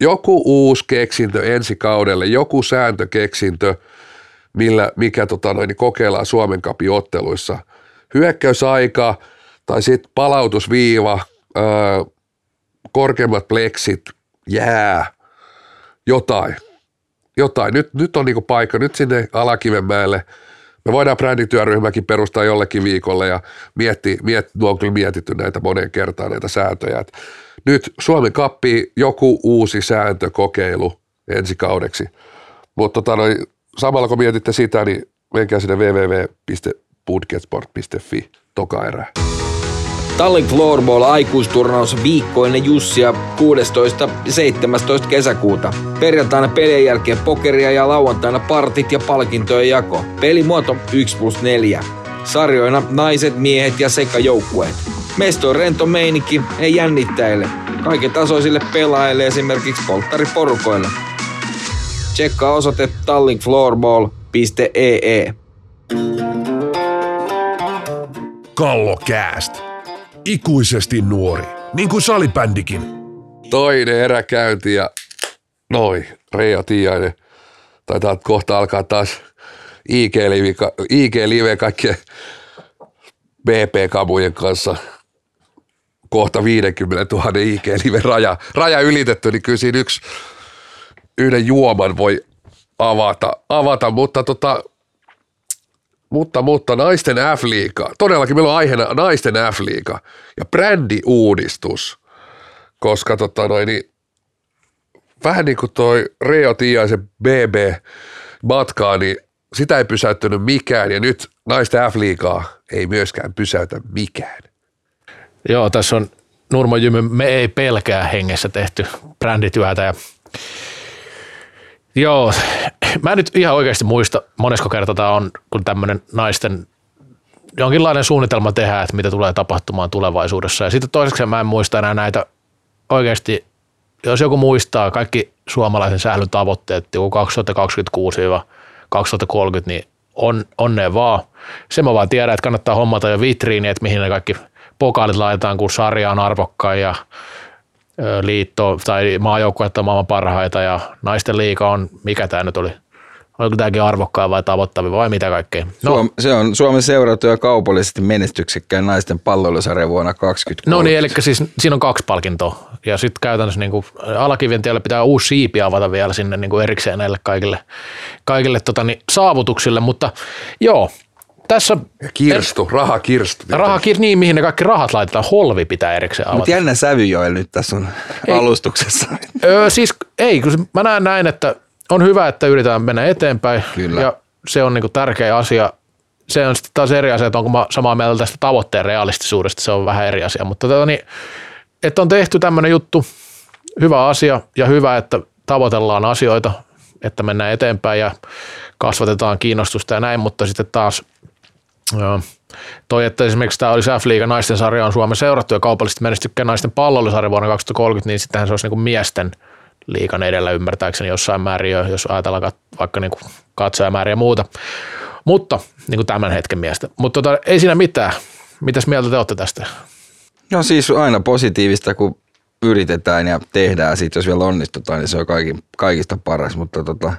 joku uusi keksintö ensi kaudelle, joku sääntökeksintö, millä, mikä tota noin, niin kokeillaan Suomen kapin otteluissa. Hyökkäysaika tai sitten palautusviiva, öö, korkeammat pleksit, jää, jotain. Jotain. Nyt, nyt on niinku paikka, nyt sinne Alakivenmäelle. Me voidaan brändityöryhmäkin perustaa jollekin viikolle ja mietti, mietti, on kyllä mietitty näitä moneen kertaan näitä sääntöjä. Et nyt Suomen kappi joku uusi sääntökokeilu ensi kaudeksi. Mutta tota, samalla kun mietitte sitä, niin menkää sinne www.budgetsport.fi toka erää. Tallin Floorball aikuisturnaus viikkoinen Jussia 16. ja 17. kesäkuuta. Perjantaina pelien jälkeen pokeria ja lauantaina partit ja palkintojen jako. Pelimuoto 1 plus 4. Sarjoina naiset, miehet ja sekajoukkueet. Mesto on rento meininki, ei jännittäjille. Kaiken tasoisille pelaajille esimerkiksi polttariporukoille. Tsekkaa osoite tallinkfloorball.ee. Kallokääst. Ikuisesti nuori, niin kuin salibändikin. Toinen eräkäynti ja noi, Reija Tiainen. Taitaa kohta alkaa taas IG-live, IG-live kaikkien BP-kamujen kanssa kohta 50 000 IG-live raja, raja ylitetty, niin kyllä siinä yksi yhden juoman voi avata, avata mutta tota, mutta, mutta naisten F-liiga, todellakin meillä on aiheena naisten F-liiga ja brändiuudistus, koska tota noin, niin, vähän niin kuin toi Reo Tiaisen BB matkaa, niin sitä ei pysäyttänyt mikään. Ja nyt naisten F-liigaa ei myöskään pysäytä mikään. Joo, tässä on Nurmo Jymy, me ei pelkää hengessä tehty brändityötä ja Joo, mä en nyt ihan oikeasti muista, monesko kerta tämä on, kun tämmöinen naisten jonkinlainen suunnitelma tehdään, että mitä tulee tapahtumaan tulevaisuudessa. Ja sitten toiseksi mä en muista enää näitä oikeasti, jos joku muistaa kaikki suomalaisen sählyn tavoitteet, joku 2026-2030, niin on, onneen vaan. Se mä vaan tiedän, että kannattaa hommata jo vitriini, että mihin ne kaikki pokaalit laitetaan, kun sarja on arvokkain ja liitto tai maajoukkuetta maailman parhaita ja naisten liiga on, mikä tämä nyt oli, oliko tämäkin arvokkaa vai tavoittavia vai mitä kaikkea? No. Suom, se on Suomen seurattu ja kaupallisesti menestyksekkään naisten palvelusarja vuonna 2020. No niin, eli siis siinä on kaksi palkintoa ja sitten käytännössä niin kuin alakivien pitää uusi siipi avata vielä sinne niin kuin erikseen näille kaikille, kaikille tota, niin, saavutuksille, mutta joo, tässä... Ja kirstu, rahakirstu. Rahakirstu, niin mihin ne kaikki rahat laitetaan, holvi pitää erikseen avata. Mutta jännä sävy Joel nyt tässä on ei. alustuksessa. Öö, siis ei, kun mä näen näin, että on hyvä, että yritetään mennä eteenpäin. Kyllä. Ja se on niinku tärkeä asia. Se on sitten taas eri asia, että onko mä samaa mieltä tästä tavoitteen realistisuudesta, se on vähän eri asia. Mutta tota, niin, että on tehty tämmöinen juttu, hyvä asia ja hyvä, että tavoitellaan asioita, että mennään eteenpäin ja kasvatetaan kiinnostusta ja näin, mutta sitten taas Joo. Toi, että esimerkiksi tämä olisi F-liiga naisten sarja on Suomen seurattu ja kaupallisesti menestykkään naisten pallollisarja vuonna 2030, niin sittenhän se olisi niin miesten liikan edellä ymmärtääkseni jossain määrin, jos ajatellaan vaikka niin kuin katsojamääriä ja muuta. Mutta niin kuin tämän hetken miestä. Mutta tota, ei siinä mitään. Mitäs mieltä te olette tästä? No siis aina positiivista, kun yritetään ja tehdään. Sitten jos vielä onnistutaan, niin se on kaikista paras. Mutta tota,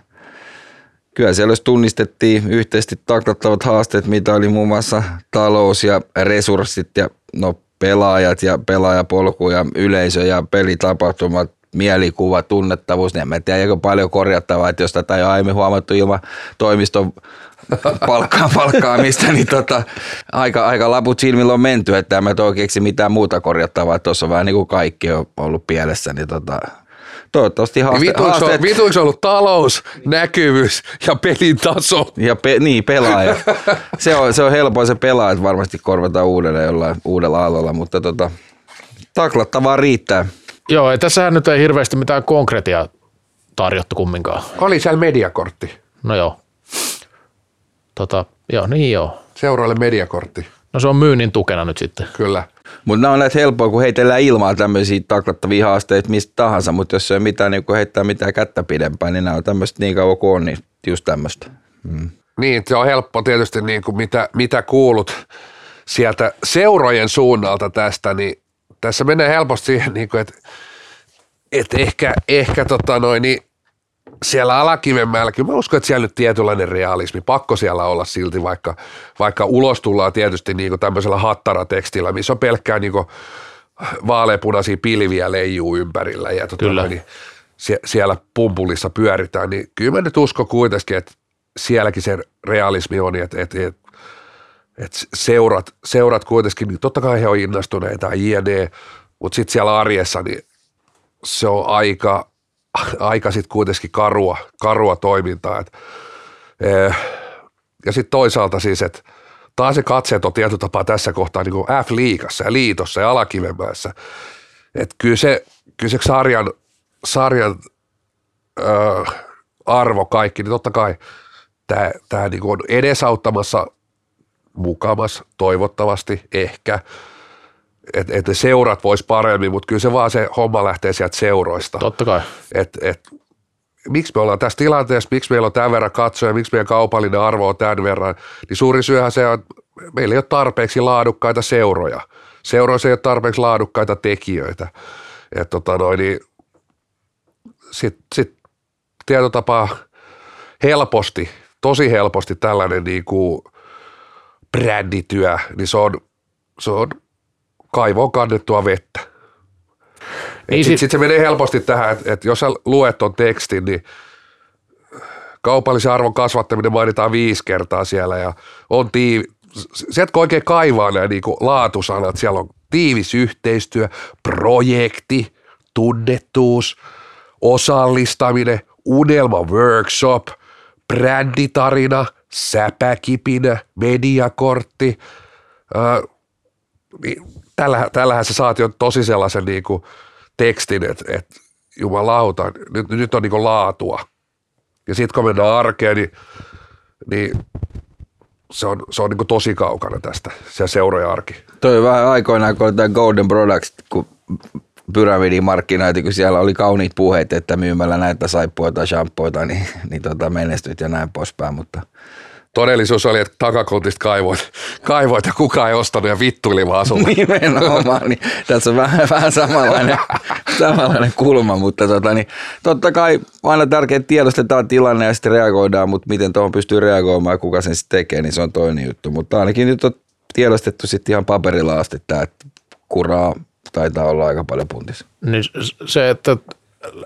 kyllä siellä tunnistettiin yhteisesti taklattavat haasteet, mitä oli muun muassa talous ja resurssit ja no, pelaajat ja pelaajapolku ja yleisö ja pelitapahtumat, mielikuva, tunnettavuus, niin en tiedä, eikö paljon korjattavaa, että jos tätä ei aiemmin huomattu ilman toimiston <laughs> palkkaa, palkkaamista, niin tota, aika, aika laput silmillä on menty, että en mä keksi mitään muuta korjattavaa, tuossa on vähän niin kuin kaikki on ollut pielessä, niin tota, toivottavasti haaste, vituiksi, haasteet... on, vituiksi ollut talous, näkyvyys ja pelin taso. Ja pe, niin, pelaaja. se, on, se on helpoa se pelaajat varmasti korvata uudelleen jollain uudella aloilla, mutta tota, taklattavaa riittää. Joo, ja tässähän nyt ei hirveästi mitään konkreettia tarjottu kumminkaan. Oli siellä mediakortti. No joo. Tota, joo, niin joo. Seuraille mediakortti. No se on myynnin tukena nyt sitten. Kyllä. Mutta nämä on näitä helppoa, kun heitellään ilmaa tämmöisiä taklattavia haasteita mistä tahansa, mutta jos ei ole mitään, niin kun heittää mitään kättä pidempään, niin nämä on tämmöistä niin kauan kuin on, niin just tämmöistä. Mm. Niin, se on helppo tietysti, niin kuin mitä, mitä kuulut sieltä seurojen suunnalta tästä, niin tässä menee helposti siihen, niin kuin, että, että ehkä, ehkä tota noin, niin siellä Alakivenmäelläkin, mä uskon, että siellä nyt tietynlainen realismi, pakko siellä olla silti, vaikka, vaikka ulos tullaan tietysti niin tämmöisellä hattaratekstillä, missä on pelkkää niin kuin vaaleapunaisia pilviä leijuu ympärillä ja tota Kyllä. niin sie- siellä pumpulissa pyöritään, niin kyllä mä nyt uskon kuitenkin, että sielläkin se realismi on, että, että, että, että seurat, seurat kuitenkin, niin totta kai he on innostuneita, jne, mutta sitten siellä arjessa, niin se on aika, aika sitten kuitenkin karua, karua toimintaa. Et, eh, ja sitten toisaalta siis, että taas se katseet on tietyllä tapaa tässä kohtaa niin F-liigassa ja liitossa ja alakivemäessä. Että kyllä se, kyllä se sarjan, sarjan ö, arvo kaikki, niin totta kai tämä niin on edesauttamassa mukamas toivottavasti ehkä, että et ne seurat vois paremmin, mutta kyllä se vaan se homma lähtee sieltä seuroista. Totta kai. Et, et, miksi me ollaan tässä tilanteessa, miksi meillä on tämän verran katsoja, miksi meidän kaupallinen arvo on tämän verran, niin suurin syyhän se on, että meillä ei ole tarpeeksi laadukkaita seuroja. Seuroissa ei ole tarpeeksi laadukkaita tekijöitä. Et tota noin, niin sitten sit tietotapaa helposti, tosi helposti tällainen niin kuin brändityö, niin se on, se on kaivoon kannettua vettä. Niin Sitten sit- sit se menee helposti tähän, että, että jos sä luet ton tekstin, niin kaupallisen arvon kasvattaminen mainitaan viisi kertaa siellä ja on tiivi, sieltä kun oikein kaivaa nämä niin laatusanat, siellä on tiivis yhteistyö, projekti, tunnettuus, osallistaminen, unelma workshop, bränditarina, säpäkipinä, mediakortti, ää, niin tällähän, tällähän sä saat jo tosi sellaisen niin kuin tekstin, että, että jumalauta, nyt, nyt on niin kuin laatua. Ja sitten kun mennään arkeen, niin, niin se on, se on niin kuin tosi kaukana tästä, se seuroja arki. Toi vähän aikoinaan, kun tämä Golden Products, kun pyramidin markkinointi, kun siellä oli kauniit puheet, että myymällä näitä saippuita, shampoita, niin, niin tota menestyt ja näin poispäin, mutta Todellisuus oli, että takakontista kaivoit, kaivoit ja kukaan ei ostanut ja vittuili vaan sulle. Nimenomaan, niin tässä on vähän, vähän samanlainen, <laughs> samanlainen kulma, mutta tota, niin, totta kai aina tärkeää että tiedostetaan tilanne ja sitten reagoidaan, mutta miten tuohon pystyy reagoimaan ja kuka sen sitten tekee, niin se on toinen juttu. Mutta ainakin nyt on tiedostettu sitten ihan paperilla asti tämä, että kuraa taitaa olla aika paljon puntissa. Niin se, että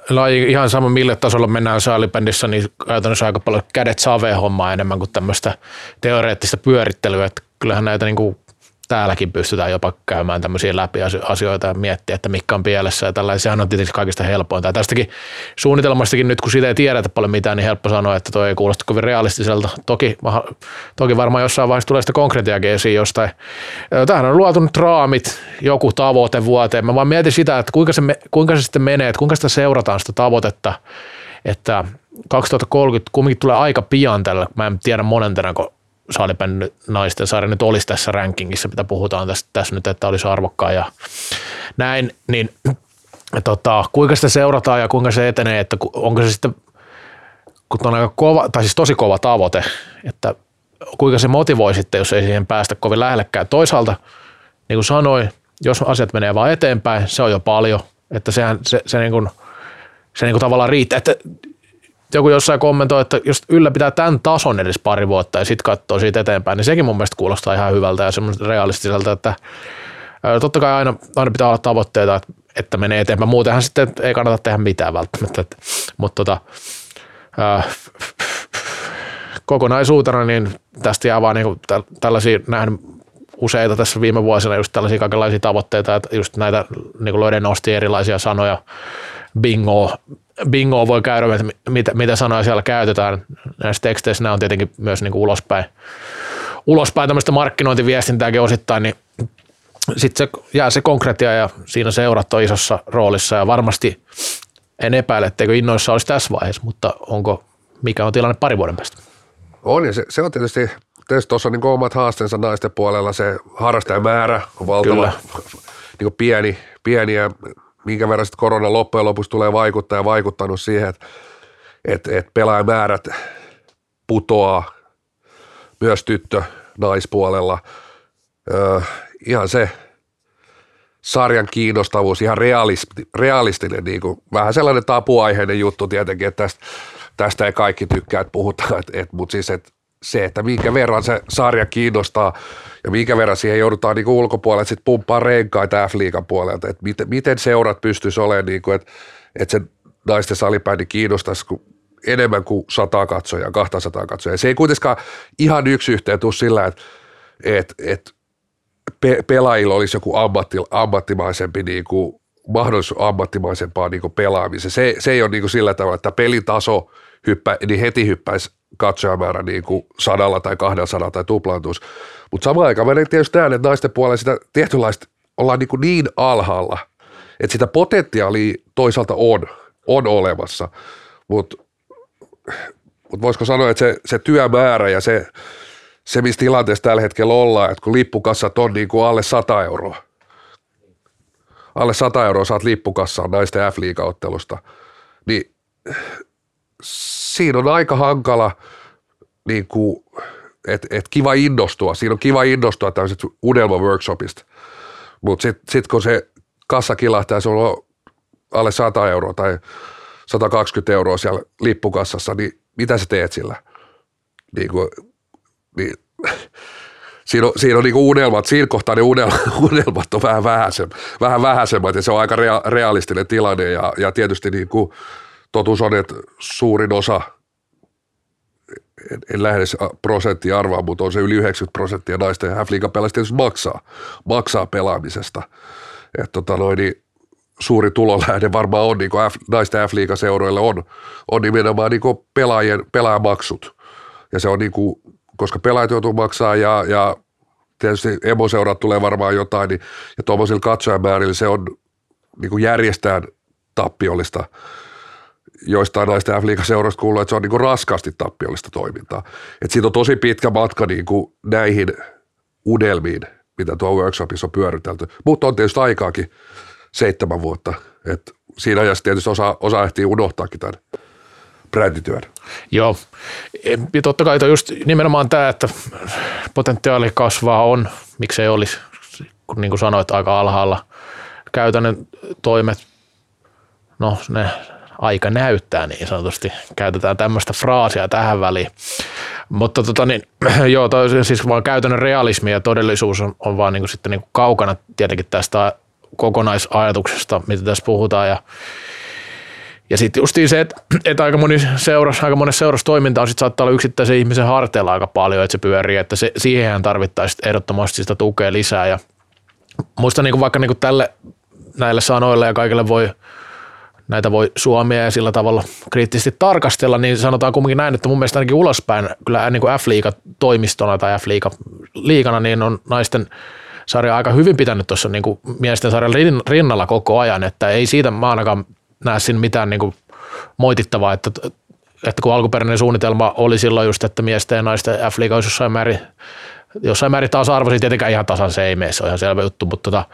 laji ihan sama mille tasolla mennään saalibändissä, niin käytännössä aika paljon kädet savee hommaa enemmän kuin tämmöistä teoreettista pyörittelyä, että kyllähän näitä niin kuin täälläkin pystytään jopa käymään tämmöisiä läpi asioita ja miettiä, että mikä on pielessä ja tällaisia. Sehän on tietysti kaikista helpointa. Ja tästäkin suunnitelmastakin nyt, kun siitä ei tiedetä paljon mitään, niin helppo sanoa, että toi ei kuulosta kovin realistiselta. Toki, toki varmaan jossain vaiheessa tulee sitä konkretiakin esiin jostain. Tähän on luotu nyt raamit, joku tavoite vuoteen. Mä vaan mietin sitä, että kuinka se, kuinka se sitten menee, että kuinka sitä seurataan sitä tavoitetta, että 2030 kumminkin tulee aika pian tällä, mä en tiedä monentenako saalipän naisten sarja nyt olisi tässä rankingissa, mitä puhutaan tässä, tässä nyt, että olisi arvokkaan ja näin, niin tota, kuinka sitä seurataan ja kuinka se etenee, että onko se sitten, kun on aika kova, tai siis tosi kova tavoite, että kuinka se motivoi sitten, jos ei siihen päästä kovin lähellekään. Toisaalta, niin kuin sanoin, jos asiat menee vaan eteenpäin, se on jo paljon, että sehän, se, se, niin kuin, se niin kuin tavallaan riittää, että joku jossain kommentoi, että jos ylläpitää tämän tason edes pari vuotta ja sitten katsoo siitä eteenpäin, niin sekin mun mielestä kuulostaa ihan hyvältä ja semmoista realistiselta, että totta kai aina, aina pitää olla tavoitteita, että menee eteenpäin. Muutenhan sitten ei kannata tehdä mitään välttämättä. Mutta tota, äh, kokonaisuutena niin tästä jää vaan niin tällaisia nähnyt useita tässä viime vuosina just tällaisia kaikenlaisia tavoitteita, että just näitä niin Löden nosti erilaisia sanoja, bingo, bingo voi käydä, että mitä, mitä sanoja siellä käytetään. Näissä teksteissä nämä on tietenkin myös niin kuin ulospäin, ulospäin tämmöistä markkinointiviestintääkin osittain, niin sitten se jää se konkretia ja siinä seurat on isossa roolissa ja varmasti en epäile, etteikö innoissa olisi tässä vaiheessa, mutta onko, mikä on tilanne pari vuoden päästä? On ja se, se on tietysti tietysti tuossa on niin omat haasteensa naisten puolella, se harrastajamäärä on valtava, Kyllä. niin pieni, pieni ja minkä verran sitten korona loppujen lopuksi tulee vaikuttaa ja vaikuttanut siihen, että et, et pelaajamäärät putoaa myös tyttö naispuolella. Öö, ihan se sarjan kiinnostavuus, ihan realisti, realistinen, niin kuin, vähän sellainen tapuaiheinen juttu tietenkin, että tästä, tästä ei kaikki tykkää, että puhutaan, että, että, mutta siis että se, että minkä verran se sarja kiinnostaa ja minkä verran siihen joudutaan niin ulkopuolelta sitten pumppaa renkaita F-liigan puolelta, että miten, miten seurat pystyisi olemaan, niin kuin, että, että se naisten salibändi kiinnostaisi kun enemmän kuin 100 katsojaa, 200 katsojaa. Se ei kuitenkaan ihan yksi yhteen tule sillä, että, että, että pe- pelaajilla olisi joku ammatti, ammattimaisempi niin kuin, mahdollisuus ammattimaisempaa niin pelaamiseen. Se, se ei ole niin kuin sillä tavalla, että pelitaso hyppä, niin heti hyppäisi katsojamäärä niin kuin sadalla tai kahdella tai tuplaantuisi. Mutta samaan aikaan mä tietysti näen, että naisten puolella sitä tietynlaista ollaan niin, kuin niin alhaalla, että sitä potentiaalia toisaalta on, on olemassa, mutta mut voisiko sanoa, että se, se työmäärä ja se, se, missä tilanteessa tällä hetkellä ollaan, että kun lippukassat on niin kuin alle 100 euroa, alle 100 euroa saat lippukassaan naisten F-liigaottelusta, niin siinä on aika hankala, niin että et kiva innostua, siinä on kiva innostua tämmöisestä unelma-workshopista, mutta sitten sit kun se kassa kilahtaa, se on alle 100 euroa tai 120 euroa siellä lippukassassa, niin mitä sä teet sillä? Niin kuin, niin, <laughs> siinä on, siinä on niin unelmat, siinä kohtaa ne unelmat, <laughs> unelmat on vähän, vähäisem, vähän vähäisemmät ja se on aika rea, realistinen tilanne ja, ja tietysti niin kuin totuus on, että suurin osa, en, en lähde prosenttia arvaa, mutta on se yli 90 prosenttia naisten f pelaajista tietysti maksaa, maksaa pelaamisesta. Että tota noin, niin suuri tulolähde varmaan on, niin kuin F, naisten F-liigaseuroille on, on nimenomaan niin pelaajien, pelaajamaksut. Ja se on niin kuin, koska pelaajat joutuu maksaa ja, ja tietysti emoseurat tulee varmaan jotain, niin, ja tuommoisilla katsojamäärillä se on niin järjestään tappiollista. Joistain naisten F-liigaseuroista kuuluu, että se on niin kuin raskaasti tappiollista toimintaa. Et siitä on tosi pitkä matka niin kuin näihin unelmiin, mitä tuo workshopissa on pyöritelty. Mutta on tietysti aikaakin seitsemän vuotta. Et siinä ajassa tietysti osa, osa ehtii unohtaakin tämän brändityön. Joo, ja totta kai just nimenomaan tämä, että potentiaali kasvaa on, miksei olisi, kun niin kuin sanoit, aika alhaalla. Käytännön toimet, no ne aika näyttää niin sanotusti. Käytetään tämmöistä fraasia tähän väliin. Mutta tota niin, <clears throat> joo, toi, siis vaan käytännön realismi ja todellisuus on, on vaan niin kuin sitten niin kaukana tietenkin tästä kokonaisajatuksesta, mitä tässä puhutaan. Ja, ja sitten justiin se, että, että aika, moni seuras, aika monessa seurassa toiminta on sit saattaa olla yksittäisen ihmisen harteilla aika paljon, että se pyörii, että se, siihen tarvittaisiin ehdottomasti sitä tukea lisää. Ja muista niin kuin vaikka niin kuin tälle, näille sanoille ja kaikille voi, näitä voi suomia ja sillä tavalla kriittisesti tarkastella, niin sanotaan kuitenkin näin, että mun mielestä ainakin ulospäin kyllä niin kuin F-liiga toimistona tai F-liiga liigana, niin on naisten sarja aika hyvin pitänyt tuossa niin miesten sarjan rinnalla koko ajan, että ei siitä mä ainakaan näe siinä mitään niin kuin moitittavaa, että, että kun alkuperäinen suunnitelma oli silloin just, että miesten ja naisten F-liiga olisi jossain määrin, jossain määrin tasa-arvoisia, tietenkään ihan tasan se ei mene, se on ihan selvä juttu, mutta tota,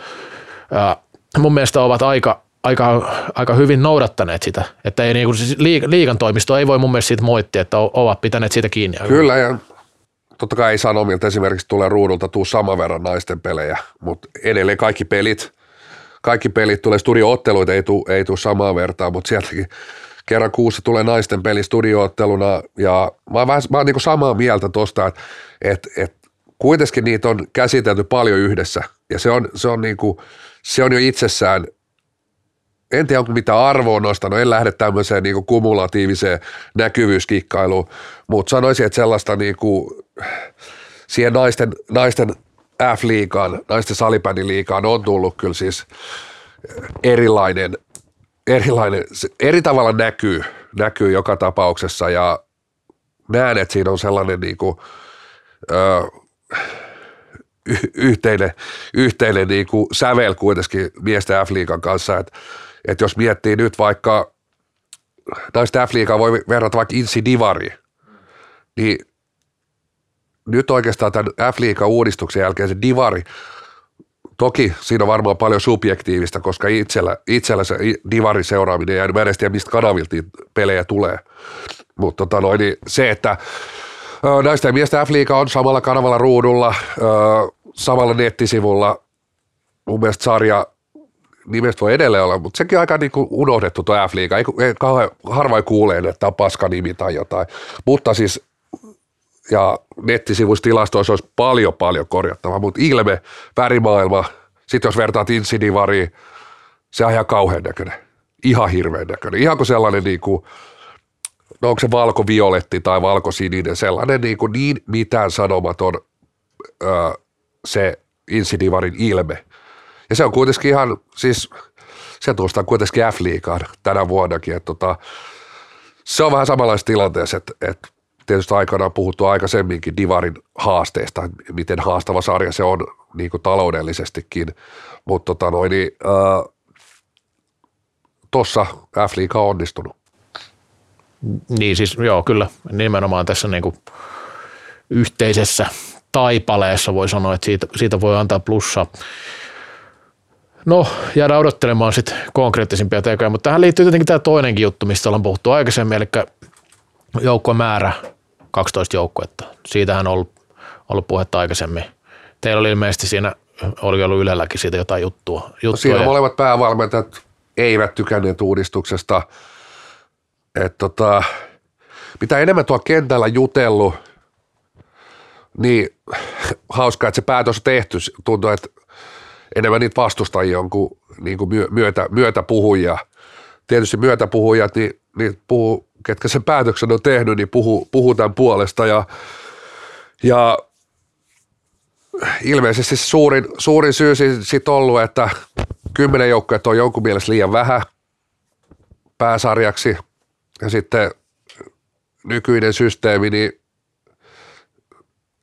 ää, mun mielestä ovat aika, aika, aika hyvin noudattaneet sitä, että ei niin siis liigan toimisto ei voi mun mielestä siitä moittia, että ovat pitäneet siitä kiinni. Kyllä ja totta kai Sanomilta esimerkiksi tulee ruudulta tuu saman verran naisten pelejä, mutta edelleen kaikki pelit, kaikki pelit tulee studiootteluita, ei tule ei tuu samaa vertaa, mutta sieltäkin kerran kuussa tulee naisten peli studiootteluna ja mä oon, vähän, mä oon niin samaa mieltä tuosta, että et, et, kuitenkin niitä on käsitelty paljon yhdessä ja se on, se on, niin kuin, se on jo itsessään en tiedä, onko mitä arvoa nostanut, en lähde tämmöiseen niin kumulatiiviseen näkyvyyskikkailuun, mutta sanoisin, että sellaista niin kuin, siihen naisten, naisten F-liigaan, naisten salibändiliigaan on tullut kyllä siis erilainen, erilainen eri tavalla näkyy, näkyy joka tapauksessa. Ja näen, että siinä on sellainen niin kuin, ö, yhteinen, yhteinen niin kuin sävel kuitenkin miesten F-liigan kanssa, että että jos miettii nyt vaikka, naisten F-liigaa voi verrata vaikka Insi Divari, niin nyt oikeastaan tämän F-liigan uudistuksen jälkeen se divari, toki siinä on varmaan paljon subjektiivista, koska itsellä, itsellä se divarin seuraaminen, ja en tiedä, mistä kanavilta pelejä tulee. Mutta tota niin se, että ja miesten F-liiga on samalla kanavalla ruudulla, samalla nettisivulla, mun mielestä sarja nimestä voi edelleen olla, mutta sekin on aika niin unohdettu tuo F-liiga. Ei, ei kauhean, harvoin kuulee, että tämä on paska nimi tai jotain. Mutta siis, ja nettisivustilastoissa olisi paljon paljon korjattavaa, mutta ilme, värimaailma, sitten jos vertaat Insidivariin, se on ihan kauhean näköinen. Ihan hirveän näköinen. Ihan kuin sellainen niin kuin, no onko se valko-violetti tai valko-sininen, sellainen niin, kuin niin mitään sanomaton öö, se Insidivarin ilme. Ja se on kuitenkin ihan, siis se tuosta kuitenkin F-liigaan tänä vuonnakin, että tota, se on vähän samanlaisessa tilanteessa, että, että tietysti aikanaan puhuttu aikaisemminkin Divarin haasteista, miten haastava sarja se on niin kuin taloudellisestikin, mutta tota noin, niin, äh, tuossa F-liiga on onnistunut. Niin siis joo, kyllä nimenomaan tässä niin kuin yhteisessä taipaleessa voi sanoa, että siitä, siitä voi antaa plussaa. No, jäädään odottelemaan sitten konkreettisimpia tekoja, mutta tähän liittyy tietenkin tämä toinenkin juttu, mistä ollaan puhuttu aikaisemmin, eli joukkomäärä, 12 joukkuetta. Siitähän on ollut, ollut puhetta aikaisemmin. Teillä oli ilmeisesti siinä, oli ollut Ylelläkin siitä jotain juttua. juttua siinä ja... molemmat päävalmentajat eivät tykänneet uudistuksesta. Et tota, mitä enemmän tuo kentällä jutellut, niin <laughs> hauskaa, että se päätös on tehty. Tuntuu, että enemmän niitä vastustajia on kuin, niin kuin myötä, myötäpuhujia. Tietysti myötäpuhujat, niin, niin puhuu, ketkä sen päätöksen on tehnyt, niin puhuu, puhuu tämän puolesta ja, ja ilmeisesti suurin, suurin syy sitten ollut, että kymmenen joukkoja on jonkun mielestä liian vähän pääsarjaksi ja sitten nykyinen systeemi, niin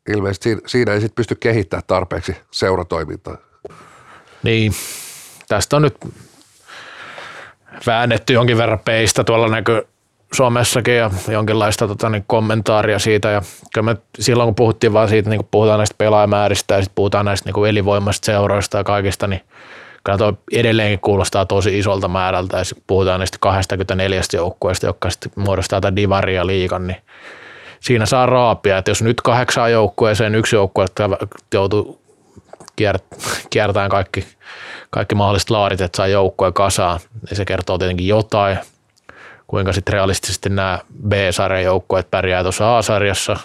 ilmeisesti siinä, ei sitten pysty kehittämään tarpeeksi seuratoimintaa. Niin, tästä on nyt väännetty jonkin verran peistä tuolla näkyy Suomessakin ja jonkinlaista tota, niin kommentaaria siitä. Ja kyllä me silloin kun puhuttiin vaan siitä, niin kun puhutaan näistä pelaajamääristä ja sitten puhutaan näistä niin elinvoimaisista seuroista ja kaikista, niin kyllä tuo edelleenkin kuulostaa tosi isolta määrältä. Ja puhutaan näistä 24 joukkueesta, jotka sitten muodostaa tätä divaria liikan, niin siinä saa raapia. Että jos nyt kahdeksan joukkueeseen yksi joukkue joutuu kiertämään kaikki, kaikki mahdolliset laarit, että saa joukkoja kasaan, niin se kertoo tietenkin jotain. Kuinka sitten realistisesti nämä B-sarjan joukkueet pärjää tuossa A-sarjassa.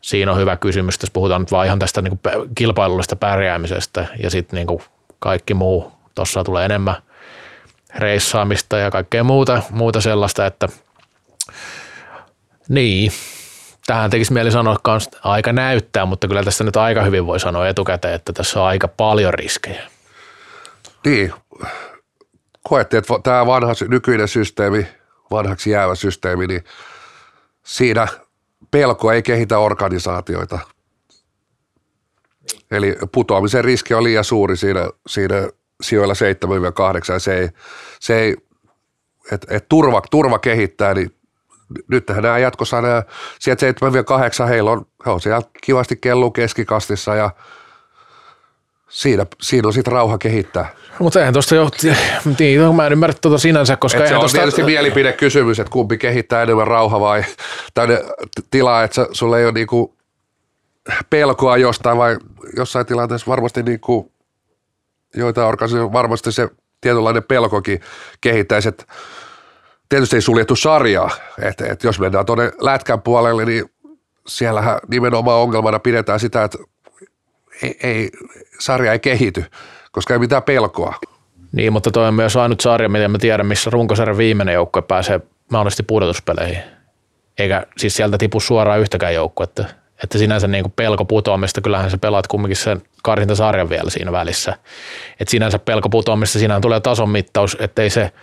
Siinä on hyvä kysymys, jos puhutaan nyt vaan ihan tästä niin kilpailullisesta pärjäämisestä ja sitten niin kaikki muu. Tuossa tulee enemmän reissaamista ja kaikkea muuta, muuta sellaista, että niin, tähän tekisi mieli sanoa että aika näyttää, mutta kyllä tässä nyt aika hyvin voi sanoa etukäteen, että tässä on aika paljon riskejä. Niin, koettiin, että tämä vanha nykyinen systeemi, vanhaksi jäävä systeemi, niin siinä pelko ei kehitä organisaatioita. Niin. Eli putoamisen riski on liian suuri siinä, siinä sijoilla 7-8. Se ei, se ei että et turva, turva kehittää, niin nyt nämä jatkossa nämä sieltä 7-8, heillä on, he on siellä kivasti kellu keskikastissa ja siinä, siinä on sitten rauha kehittää. Mutta eihän tuosta jo, <laughs> niin, mä en ymmärrä tuota sinänsä, koska Et se on tosta... tietysti mielipidekysymys, että kumpi kehittää enemmän rauha vai tänne tilaa, että sulla ei ole niinku pelkoa jostain vai jossain tilanteessa varmasti niinku, joita organisaatioita varmasti se tietynlainen pelkokin kehittäisi, että tietysti ei suljettu sarjaa, että, että jos mennään tuonne lätkän puolelle, niin siellähän nimenomaan ongelmana pidetään sitä, että ei, ei, sarja ei kehity, koska ei mitään pelkoa. Niin, mutta toi on myös ainut sarja, miten mä tiedän, missä runkosarjan viimeinen joukkue pääsee mahdollisesti pudotuspeleihin. Eikä siis sieltä tipu suoraan yhtäkään joukkuetta. Että sinänsä niin kuin pelko putoamista, kyllähän sä pelaat kumminkin sen karsintasarjan vielä siinä välissä. Että sinänsä pelko putoamista, siinähän tulee tason mittaus, ettei se –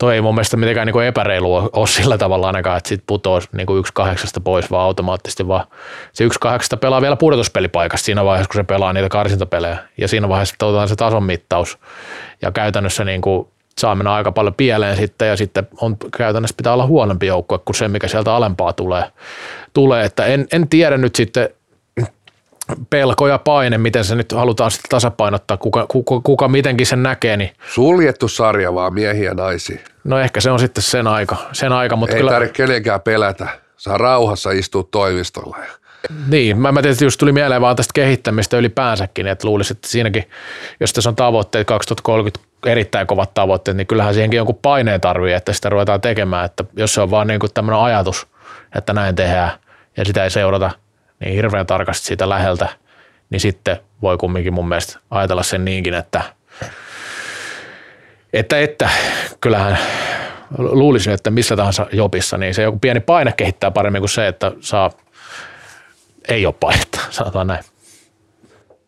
toi ei mun mielestä mitenkään niin epäreilu ole sillä tavalla ainakaan, että sit putoaa niin yksi kahdeksasta pois vaan automaattisesti, vaan se yksi kahdeksasta pelaa vielä pudotuspelipaikasta siinä vaiheessa, kun se pelaa niitä karsintapelejä. Ja siinä vaiheessa otetaan se tason mittaus ja käytännössä niin kuin saa mennä aika paljon pieleen sitten ja sitten on, käytännössä pitää olla huonompi joukkue kuin se, mikä sieltä alempaa tulee. tulee. Että en, en tiedä nyt sitten pelko ja paine, miten se nyt halutaan sitten tasapainottaa, kuka, kuka, kuka mitenkin sen näkee, niin Suljettu sarja vaan miehiä ja naisia. no ehkä se on sitten sen aika, sen aika mutta Ei kyllä, tarvitse kenenkään pelätä. Saa rauhassa istua toimistolla. niin, mä, mä tietysti just tuli mieleen vaan tästä kehittämistä ylipäänsäkin, että luulisin, että siinäkin, jos tässä on tavoitteet 2030 erittäin kovat tavoitteet, niin kyllähän siihenkin jonkun paineen tarvii, että sitä ruvetaan tekemään, että jos se on vaan niin kuin tämmöinen ajatus, että näin tehdään ja sitä ei seurata niin hirveän tarkasti siitä läheltä, niin sitten voi kumminkin mun mielestä ajatella sen niinkin, että että, että kyllähän luulisin, että missä tahansa jobissa, niin se joku pieni paine kehittää paremmin kuin se, että saa, ei ole painetta, <laughs> sanotaan näin.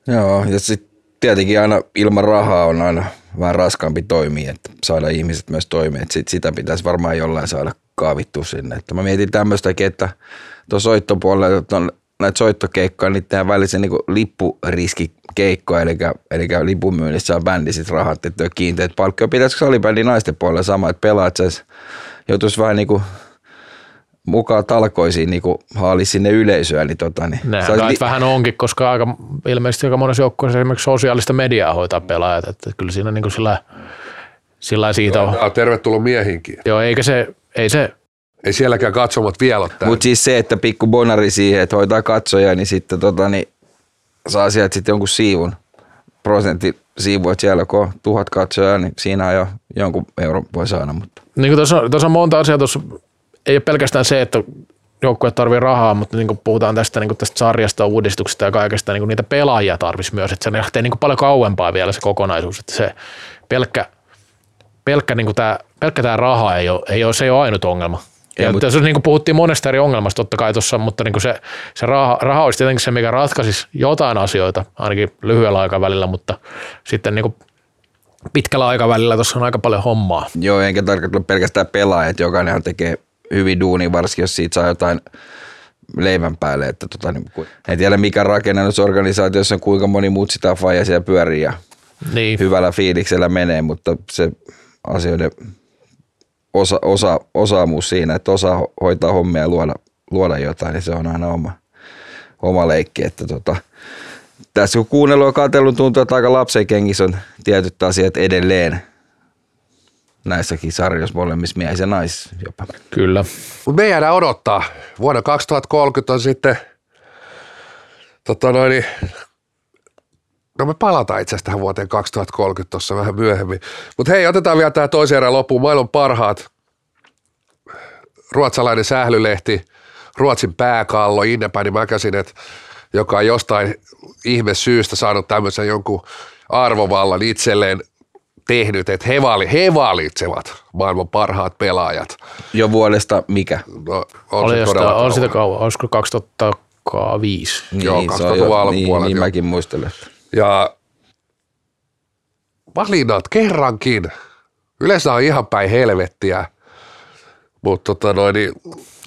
Joo, ja sitten tietenkin aina ilman rahaa on aina vähän raskaampi toimia, että saada ihmiset myös toimia. Että sit sitä pitäisi varmaan jollain saada kaavittua sinne. Että mä mietin tämmöistäkin, että tuossa soittopuolella on näitä soittokeikkoja, niin tehdään välisen niin lippuriskikeikkoja, eli, eli lipunmyynnissä saa bändi sit rahat, että on kiinteät palkkoja. Pitäisikö salibändin naisten puolella sama, että pelaat sais, joutuisi vähän niin kuin mukaan talkoisiin niin kuin haali sinne yleisöä, niin tota, niin Nehän saisi li- vähän onkin, koska aika, ilmeisesti aika monessa joukkueessa esimerkiksi sosiaalista mediaa hoitaa pelaajat, että kyllä siinä niin kuin sillä, sillä siitä on. Tää on tervetullut miehinkin. Joo, eikä se, ei se, Ei sielläkään katsomat vielä ole. Mutta siis se, että pikku bonari siihen, että hoitaa katsoja, niin sitten tota, niin saa sieltä sitten jonkun siivun, prosentti siivu, että siellä kun on tuhat katsojaa, niin siinä jo jonkun euron voi saada. Mutta. niin kuin tuossa, tuossa on monta asiaa tuossa, ei ole pelkästään se, että joukkue tarvii rahaa, mutta niin kuin puhutaan tästä, niin kuin tästä sarjasta, uudistuksesta ja kaikesta, niin kuin niitä pelaajia tarvitsisi myös, että se lähtee niin kuin paljon kauempaa vielä se kokonaisuus, että se pelkkä, pelkkä, niin kuin tämä, pelkkä tämä raha ei ole, ei ole, se ei ole ainut ongelma. Ei, Ja mut- tässä niin puhuttiin monesta eri ongelmasta totta kai tuossa, mutta niin se, se raha, raha olisi tietenkin se, mikä ratkaisisi jotain asioita, ainakin lyhyellä aikavälillä, mutta sitten niin pitkällä aikavälillä tuossa on aika paljon hommaa. Joo, enkä tarkoita pelkästään pelaajat, jokainen tekee hyvin duuni, varsinkin jos siitä saa jotain leivän päälle. Että tota, niin, en tiedä mikä rakennusorganisaatiossa on, kuinka moni mutsitaan faija siellä pyörii ja Niin. hyvällä fiiliksellä menee, mutta se asioiden osa, osa, osaamus siinä, että osaa ho- hoitaa hommia ja luoda, luoda jotain, niin se on aina oma, oma leikki. Että tota, tässä kun kuunnellut ja katsellut, tuntuu, että aika lapsen kengissä on tietyt asiat edelleen näissäkin sarjoissa molemmissa miehissä ja naisissa jopa. Kyllä. Mutta me jäädään odottaa. Vuonna 2030 on sitten, tota noin, niin- no me palataan itse asiassa tähän vuoteen 2030 tuossa vähän myöhemmin. Mutta hei, otetaan vielä tämä toisen erän loppuun. Maailman parhaat, ruotsalainen sählylehti, Ruotsin pääkallo, Innepäini Mäkäsinet, joka on jostain ihme syystä saanut tämmöisen jonkun arvovallan itselleen tehnyt, että he, vali, he valitsevat maailman parhaat pelaajat. Jo vuodesta mikä? No, on Oli, se josta, todella on sitä kauan. olisiko 2005? Joo, se on 2000-luvun jo- alkupuolella, Niin, niin joo. mäkin muistelen. Ja valinnat kerrankin. Yleensä on ihan päin helvettiä, mutta tota noin, niin,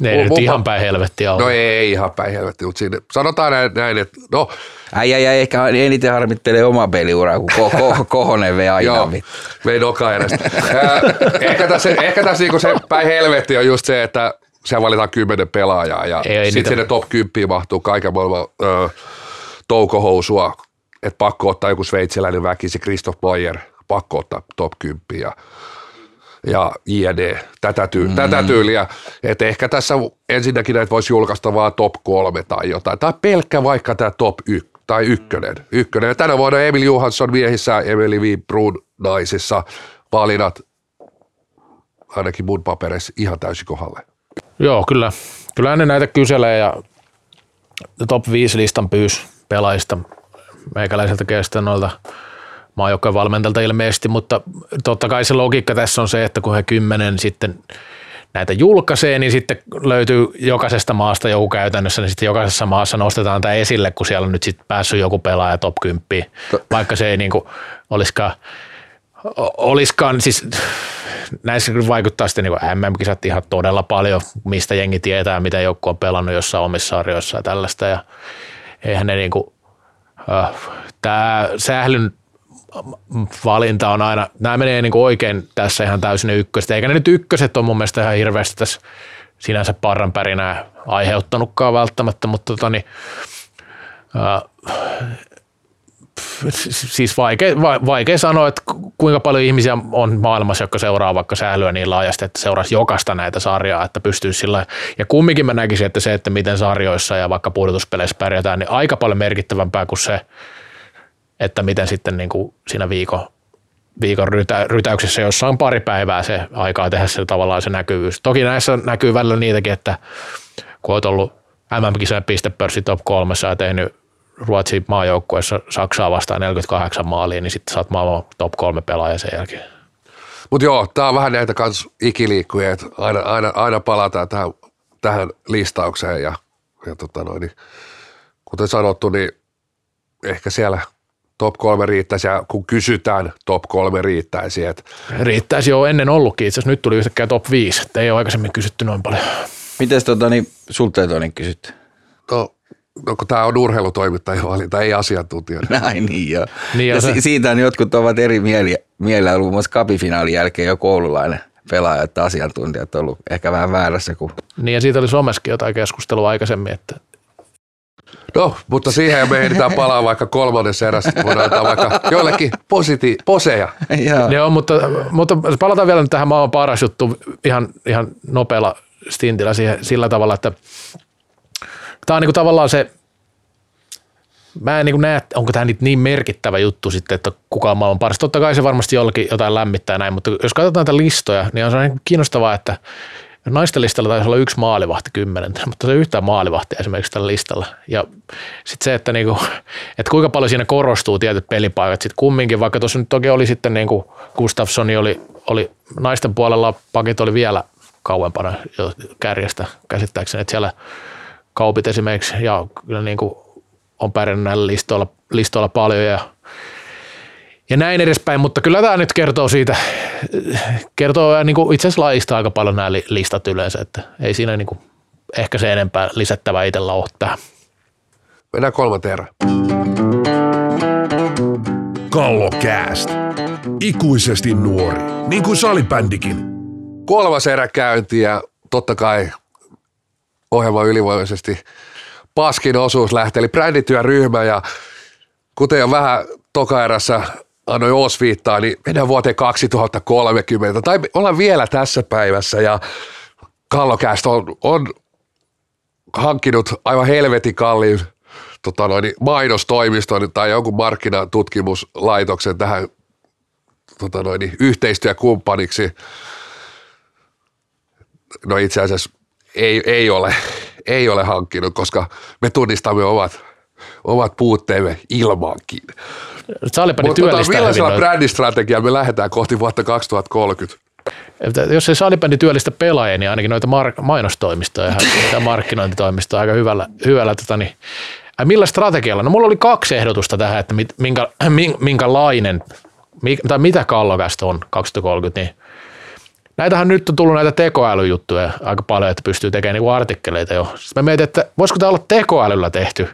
Ne ei mun- nyt mun- ihan päin helvettiä ole. No ei, ei ihan päin helvettiä, mutta siinä, sanotaan näin, näin että no, Äijä ja ehkä eniten harmittelee omaa peliuraa, kun ko- ko- <laughs> kohonen vei aina. joo, vittu. vei noka edestä. Ää, ehkä tässä, ehkä tässä niinku se päin helvetti on just se, että siellä valitaan kymmenen pelaajaa ja sitten sinne top 10 mahtuu kaiken maailman ö, toukohousua, että pakko ottaa joku sveitsiläinen väkisi, Christoph Mayer, pakko ottaa top 10 ja, ja JD, tätä, tyy- mm. tätä tyyliä. Että ehkä tässä ensinnäkin näitä voisi julkaista vaan top kolme tai jotain, tai pelkkä vaikka tämä top y- tai ykkönen. ykkönen. Ja tänä vuonna Emil Johansson miehissä, Emily V. Brun naisissa, valinnat ainakin mun papereissa ihan täysin kohdalle. Joo, kyllä. Kyllä ne näitä kyselee ja top 5 listan pyys pelaajista meikäläiseltä kestä noilta maajoukkojen valmentajilta ilmeisesti, mutta totta kai se logiikka tässä on se, että kun he kymmenen sitten näitä julkaisee, niin sitten löytyy jokaisesta maasta joku käytännössä, niin sitten jokaisessa maassa nostetaan tämä esille, kun siellä on nyt sitten päässyt joku pelaaja top 10, vaikka se ei niinku olisikaan, olisikaan siis näissä kyllä vaikuttaa sitten niin MM-kisat ihan todella paljon, mistä jengi tietää, mitä joku on pelannut jossain omissa sarjoissa ja tällaista. Ja eihän ne niin kuin, tämä sählyn valinta on aina, nämä menee niin oikein tässä ihan täysin ykköset, eikä ne nyt ykköset on mun mielestä ihan hirveästi tässä sinänsä parran pärinää aiheuttanutkaan välttämättä, mutta tota niin, siis vaikea, vaikea sanoa, että kuinka paljon ihmisiä on maailmassa, jotka seuraa vaikka sählyä niin laajasti, että seuraisi jokaista näitä sarjaa, että pystyy sillä ja kumminkin mä näkisin, että se, että miten sarjoissa ja vaikka pudotuspeleissä pärjätään, niin aika paljon merkittävämpää kuin se, että miten sitten niin kuin siinä viikon, viikon rytä, rytäyksessä, jossa on pari päivää se aikaa tehdä se tavallaan se näkyvyys. Toki näissä näkyy välillä niitäkin, että kun olet ollut MM-kisojen pistepörssi top kolmessa ja tehnyt Ruotsin maajoukkueessa Saksaa vastaan 48 maalia, niin sitten saat maailman top kolme pelaaja sen jälkeen. Mutta joo, tämä on vähän näitä kans ikiliikkuja, että aina, aina, aina palataan tähän, tähän listaukseen ja, ja tota noin, niin, kuten sanottu, niin ehkä siellä top kolme riittäisi ja kun kysytään, top kolme riittäisi. Et... Riittäisi jo ennen ollutkin, itse asiassa nyt tuli yhtäkkiä top 5, että ei ole aikaisemmin kysytty noin paljon. Miten tota, niin, sulta ei toinen kysytty? No no kun tämä on urheilutoimittaja valinta, ei asiantuntija. Näin niin joo. Niin ja se... siitä on jotkut ovat eri mieliä, mielellä, muun muassa kapifinaalin jälkeen jo koululainen pelaaja, että asiantuntijat on ollut ehkä vähän väärässä. Kun... Niin ja siitä oli someskin jotain keskustelua aikaisemmin, että No, mutta siihen me ehditään palaa vaikka kolmannessa erässä, voidaan antaa vaikka joillekin positi- poseja. <laughs> Joo, mutta, mutta palataan vielä tähän maailman paras juttu ihan, ihan nopealla stintillä siihen, sillä tavalla, että tämä on niin kuin tavallaan se, mä en niin näe, onko tämä niin merkittävä juttu sitten, että kuka on maailman paras. Totta kai se varmasti jollakin jotain lämmittää näin, mutta jos katsotaan näitä listoja, niin on se niin kiinnostavaa, että naisten listalla taisi olla yksi maalivahti kymmenen, <laughs> mutta se yhtään maalivahtia esimerkiksi tällä listalla. Ja sitten se, että, niinku, että kuinka paljon siinä korostuu tietyt pelipaikat sitten kumminkin, vaikka tuossa nyt toki oli sitten niin kuin Gustafssoni oli, oli naisten puolella, pakit oli vielä kauempana jo kärjestä käsittääkseni, että siellä kaupit esimerkiksi, ja kyllä niin kuin on pärjännyt näillä listoilla, listoilla paljon ja, ja näin edespäin, mutta kyllä tämä nyt kertoo siitä, kertoo niin kuin itse asiassa lajista aika paljon nämä listat yleensä, että ei siinä niin kuin ehkä se enempää lisättävää itsellä ole tähän. Mennään kolmanteen erään. Kallokääst. Ikuisesti nuori, niin kuin salibändikin. Kolmas erä käynti ja totta kai ohjelma ylivoimaisesti paskin osuus lähti, eli brändityöryhmä ja kuten jo vähän tokaerässä annoin osviittaa, niin mennään vuoteen 2030, tai ollaan vielä tässä päivässä ja Kallokästä on, on hankkinut aivan helvetin kalliin tota noin, mainostoimiston tai jonkun markkinatutkimuslaitoksen tähän tota noin, yhteistyökumppaniksi. No itse asiassa ei, ei, ole, ei ole hankkinut, koska me tunnistamme ovat, ovat puutteemme ilmankin. Salipani Mutta tota, millaisella brändistrategialla me lähdetään kohti vuotta 2030? Jos ei salibändi työllistä pelaajia, niin ainakin noita mar- mainostoimistoja ja <laughs> markkinointitoimistoja aika hyvällä, hyvällä tota, niin, millä strategialla? No mulla oli kaksi ehdotusta tähän, että minkä, <clears throat> minkälainen, tai mitä kallokästä on 2030, niin Näitähän nyt on tullut näitä tekoälyjuttuja aika paljon, että pystyy tekemään niinku artikkeleita jo. Sitten mä mietin, että voisiko tämä olla tekoälyllä tehty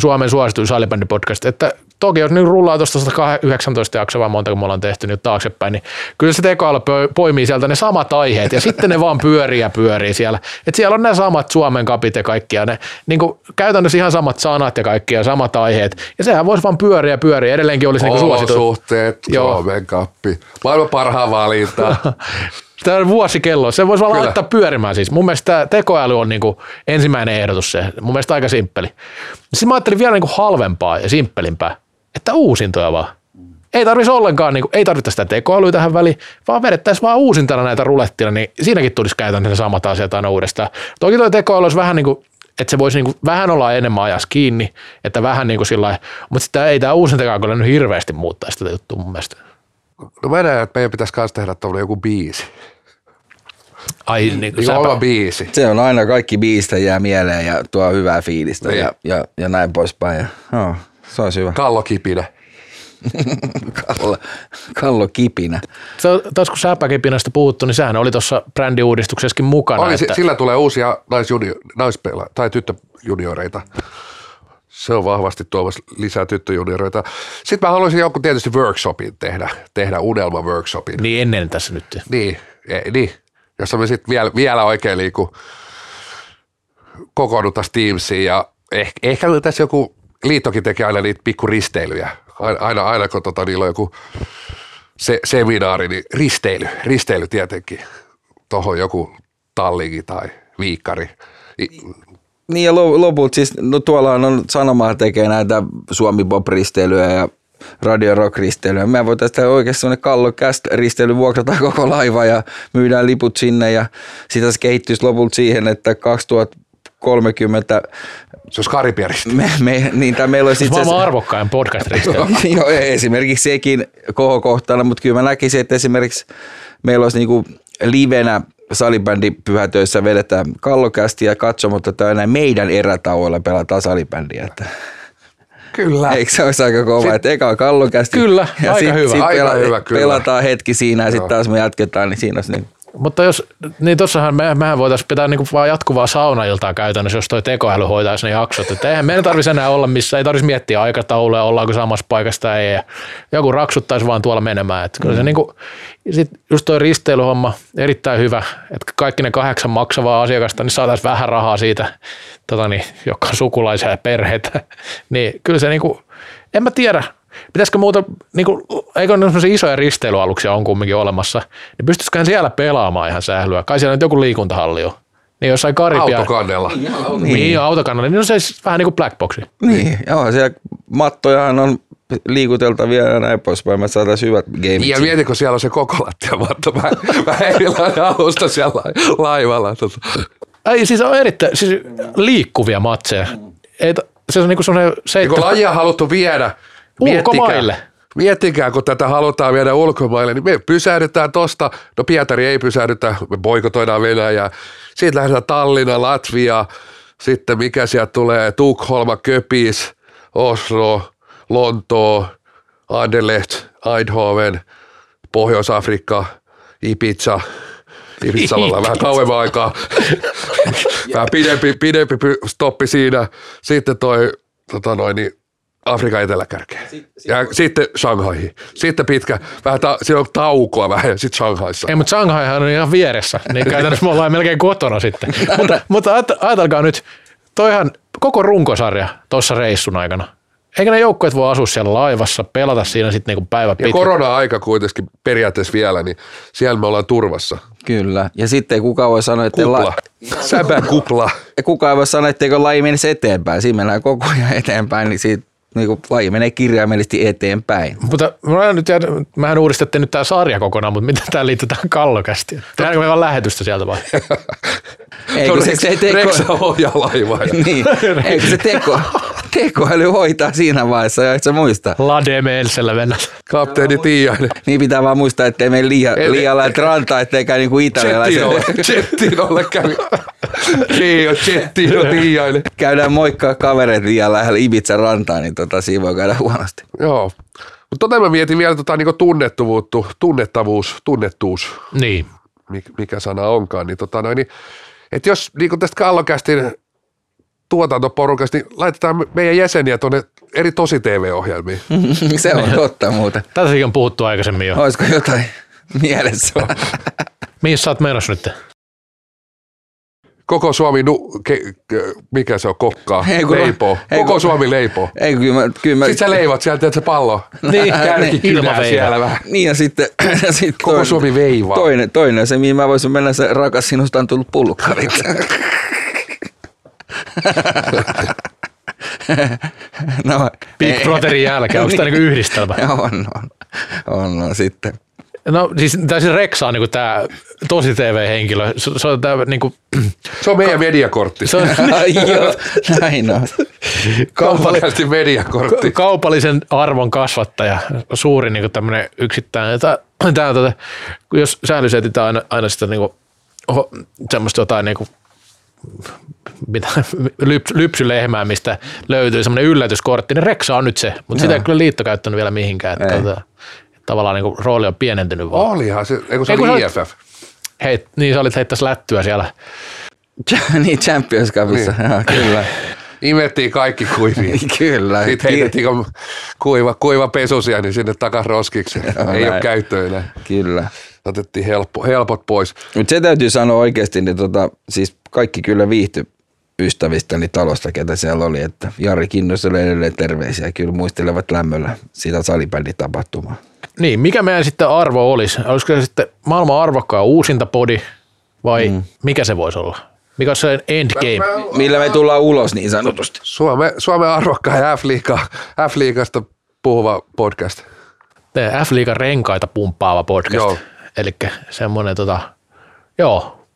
Suomen suosituin salibändipodcast, että toki jos nyt rullaa tuosta 119 jaksoa vai monta kun me ollaan tehty nyt taaksepäin, niin kyllä se tekoäly poimii sieltä ne samat aiheet ja sitten ne vaan pyörii ja pyörii siellä. Et siellä on ne samat Suomen kapit ja kaikki ja ne niin kuin käytännössä ihan samat sanat ja kaikki ja samat aiheet. Ja sehän voisi vaan pyöriä ja pyöriä. Edelleenkin olisi niin suosittu. Olosuhteet, Suomen kappi. Maailman parhaan valinta. <laughs> Tämä on vuosikello. Se voisi vaan Kyllä. laittaa pyörimään siis. Mun mielestä tämä tekoäly on niin kuin ensimmäinen ehdotus se. Mun mielestä aika simppeli. Sitten mä ajattelin vielä niin kuin halvempaa ja simppelimpää että uusintoja vaan. Ei tarvitsisi ollenkaan, niin kuin, ei tarvita sitä tekoälyä tähän väliin, vaan vedettäisiin vaan uusintana näitä rulettina, niin siinäkin tulisi käytännössä samat asiat aina uudestaan. Toki tuo tekoäly olisi vähän niin kuin, että se voisi niin kuin, vähän olla enemmän ajas kiinni, että vähän niin kuin sillä mutta sitä ei tämä uusintakaan kyllä nyt hirveästi muuttaa sitä juttua mun mielestä. No mä näen, että meidän pitäisi myös tehdä tuollainen joku biisi. Ai niin, niin säpä... biisi. Se on aina kaikki biistä jää mieleen ja tuo hyvää fiilistä ja, niin. ja, ja, näin poispäin. Ja, oh. Se olisi hyvä. Kallo kipinä. <laughs> kallo, kallo kipinä. Taas kun säpäkipinästä puhuttu, niin sehän oli tuossa brändiuudistuksessakin mukana. Oli, että... Sillä tulee uusia naisjunio, naispela, tai tyttöjunioreita. Se on vahvasti tuomassa lisää tyttöjunioreita. Sitten mä haluaisin jonkun tietysti workshopin tehdä, tehdä unelma workshopin. Niin ennen tässä nyt. Niin, e, niin. jossa me sitten vielä, vielä oikein liiku kokoonnuttaisiin Teamsiin ja ehkä, ehkä tässä joku liittokin tekee aina niitä pikkuristeilyjä. Aina, aina, aina kun tota, niillä on joku se, seminaari, niin risteily, risteily tietenkin. Tuohon joku tallikin tai viikkari. Niin ja lo- lopulta siis, no tuolla on Sanomaa tekee näitä Suomi Bob-risteilyjä ja Radio Rock-risteilyä. Me voitaisiin tehdä oikeasti sellainen kallo risteily, vuokrataan <laughs> koko laiva ja myydään liput sinne ja sitä se kehittyisi lopulta siihen, että 2030 Se olisi Karibiarista. me, me, niin, tai meillä olisi itse Maailman asiassa, arvokkain podcast <laughs> Joo, esimerkiksi sekin kohokohtana, mutta kyllä mä näkisin, että esimerkiksi meillä olisi niinku livenä salibändi pyhätöissä vedetään kallokästi ja katso, mutta tämä näin meidän erätauoilla pelataan salibändiä. Että, Kyllä. eikö se olisi aika kova, Sit- että eka on kallokästi Kyllä, ja aika sit, hyvä. Sit Aika pela, hyvä, kyllä. pelataan hetki siinä ja sitten taas me jatketaan, niin siinä olisi niin. Mutta jos, niin tossahan me, mehän voitaisiin pitää niinku vaan jatkuvaa saunailtaa käytännössä, jos toi tekoäly hoitaisi ne jaksot. Että eihän meidän tarvitsisi enää olla missä, ei tarvitsisi miettiä aikatauluja, ollaanko samassa paikassa tai ei. Ja joku raksuttaisi vaan tuolla menemään. Että kyllä se niinku, sit just toi risteilyhomma, erittäin hyvä, että kaikki ne kahdeksan maksavaa asiakasta, niin saataisiin vähän rahaa siitä, tota niin, joka on sukulaisia ja perheitä. <laughs> niin kyllä se niinku, en mä tiedä, Pitäisikö muuta, niin kuin, eikö ne sellaisia isoja risteilyaluksia on kumminkin olemassa, niin pystyisiköhän siellä pelaamaan ihan sählyä? Kai siellä nyt joku liikuntahalli on. Niin jossain Karibia. Autokannella. Niin, niin autokannalla, niin on se siis vähän niin kuin blackboxi. Niin, joo, siellä mattojahan on liikuteltavia ja näin poispäin, me saataisiin hyvät gameit. Ja mieti, kun siellä on se koko lattiamatto. Vähän, vähän erilainen alusta siellä lai- laivalla. Ei, siis on erittäin, siis liikkuvia matseja. Ei, se on niin kuin semmoinen Ja kun seitsemän, lajia on haluttu viedä, Ulkomaille. Miettikää, kun tätä halutaan viedä ulkomaille, niin me pysähdytään tosta. No Pietari ei pysähdytä, me boikotoidaan Venäjää. Siitä lähdetään Tallinna, Latvia, sitten mikä sieltä tulee, Tukholma, Köpis, Oslo, Lontoo, Anderlecht, Eindhoven, Pohjois-Afrikka, Ibiza. Ibizalla vähän kauemman aikaa. <laughs> vähän pidempi, pidempi stoppi siinä. Sitten toi tota noin, niin Afrikan eteläkärkeen. Ja sitten Shanghaihin. Sitten pitkä, vähän ta, siinä on taukoa vähän, sitten Shanghaissa. Ei, mutta Shanghaihan on ihan vieressä, niin käytännössä me ollaan melkein kotona sitten. mutta, mutta ajat- ajatelkaa nyt, toihan koko runkosarja tuossa reissun aikana. Eikä ne joukkueet voi asua siellä laivassa, pelata siinä sitten niinku päivä Ja pitkä. korona-aika kuitenkin periaatteessa vielä, niin siellä me ollaan turvassa. Kyllä, ja sitten ei kukaan voi sanoa, että Kupla. la, Säpä kupla. ja kukaan ei voi sanoa, etteikö laji menisi eteenpäin. Siinä mennään koko ajan eteenpäin, niin siitä niin kuin laji menee kirjaimellisesti eteenpäin. Mutta mä en nyt tiedä, mehän uudistettiin nyt tämä sarja kokonaan, mutta miten tämä liittyy tähän kallokästiin? Tehdäänkö me vaan lähetystä sieltä vai? Eikö No, se, se teko, Rex ohjaa laivaa. <laughs> niin, eikö se teko, tekoäly hoitaa siinä vaiheessa, eikö sä muista? Lade Melsellä mennä. Kapteeni Tiiainen. Niin pitää vaan muistaa, ettei mene liian, Ei- liian lähet rantaa, ettei käy niin kuin italialaisille. Chettinolle, kävi. <laughs> Niin on Chettino Tiiainen. Käydään moikkaa kavereet liian lähellä Ibiza rantaa, niin tota, siinä voi käydä <laughs> huonosti. Joo. Mutta tota mä mietin vielä tota niinku tunnettavuutta, tunnettavuus, tunnettuus, Niin. mik- mikä sana onkaan, niin tota noin, niin, että jos niinku tästä kallokästin tuotantoporukasta, niin laitetaan me- meidän jäseniä tuonne eri tosi TV-ohjelmiin. <laughs> se on totta muuten. Tätäkin on puhuttu aikaisemmin jo. Olisiko jotain mielessä? Mihin sä oot menossa nyt? Koko Suomi, nu, ke, ke, mikä se on, kokkaa, Ei, kun- leipoo. ei, Koko kun- Suomi leipoo. Ei, kyllä mä, kyllä mä, Sitten sä leivot sieltä, että se pallo. <laughs> Niin, ilmaveiva. siellä vähän. Niin ja sitten, ja sitten Koko toinen, Suomi veivaa. toinen, toinen, se mihin mä voisin mennä, se rakas sinusta on tullut pullukkarit. <laughs> no, Big Brotherin jälkeen, onko tämä <laughs> niinku yhdistelmä? on, on, on, on, sitten. No siis, tää siis Reksa on niinku tää tosi TV-henkilö. Se, se on tää niinku, <clears throat> Se on meidän mediakortti. se on <laughs> joo, näin on. Kaupallisesti mediakortti. kaupallisen arvon kasvattaja, suuri niinku tämmönen yksittäinen. Tää, tää, tota, kun jos säälys etsitään aina, aina sitä niinku, oho, semmoista jotain niinku, mitä, <laughs> lyps, lypsylehmää, mistä löytyy semmoinen yllätyskortti, niin Reksa on nyt se, mutta sitä ei kyllä liitto käyttänyt vielä mihinkään. Että, Tavallaan niinku rooli on pienentynyt vaan. Olihan se, eikö se Ei, oli IFF. Hei, niin sä olit heittäisi lättyä siellä. <laughs> niin, Champions Cupissa, niin. joo, kyllä. Imettiin kaikki kuiviin. <laughs> kyllä. Sitten heitettiin kun kuiva, kuiva pesusia, niin sinne takas roskiksi. Joo, Ei ole näin. käyttöä enää. Kyllä. Otettiin helppo, helpot pois. Mutta se täytyy sanoa oikeasti, niin tota, siis kaikki kyllä viihty, ystävistäni talosta, ketä siellä oli, että Jari Kinnoselle edelleen terveisiä, kyllä muistelevat lämmöllä sitä salibänditapahtumaa. Niin, mikä meidän sitten arvo olisi? Olisiko se sitten maailman arvokkaan uusinta podi vai mm. mikä se voisi olla? Mikä on se endgame? Millä me tullaan ulos niin sanotusti. Suomen, Suomen arvokkaan F-liiga, F-liigasta puhuva podcast. F-liigan renkaita pumppaava podcast. Joo. Eli semmoinen tota, joo.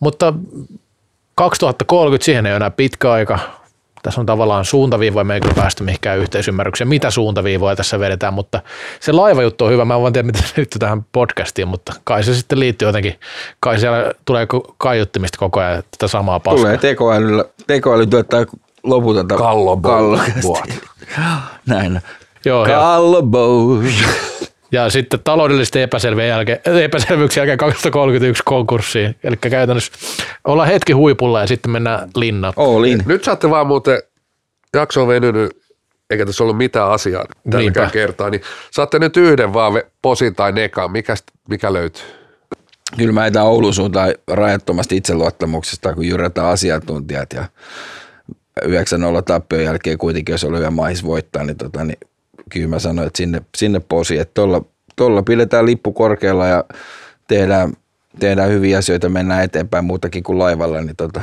Mutta 2030 siihen ei ole enää pitkä aika. Tässä on tavallaan suuntaviivoja, me ei kyllä päästä mihinkään yhteisymmärrykseen, mitä suuntaviivoja tässä vedetään, mutta se laivajuttu on hyvä. Mä en vaan tiedä, miten se liittyy tähän podcastiin, mutta kai se sitten liittyy jotenkin, kai siellä tulee kaiuttimista koko ajan tätä samaa paskaa. Tulee tekoälyllä, tekoäly työttää loputonta Kallo. Näin. Joo. Ja sitten taloudellisten epäselvyyksien jälkeen, epäselvyyksien jälkeen 2031 konkurssiin. Eli käytännössä ollaan hetki huipulla ja sitten mennään linnaan. Olin. Nyt saatte vaan muuten, jakso on venynyt, eikä tässä ollut mitään asiaa tälläkään Niinpä. kertaa, niin saatte nyt yhden vaan posin tai nekan, mikä, mikä löytyy? Kyllä mä etän Oulun suuntaan rajattomasti itseluottamuksesta, kun jyrätään asiantuntijat ja 9-0 tappion jälkeen kuitenkin, jos oli hyvä mahis voittaa, niin, tota, niin kyllä mä sanoin, että sinne, sinne posi, että tuolla, tuolla pidetään lippu korkealla ja tehdään, tehdään hyviä asioita, mennään eteenpäin muutakin kuin laivalla, niin tota,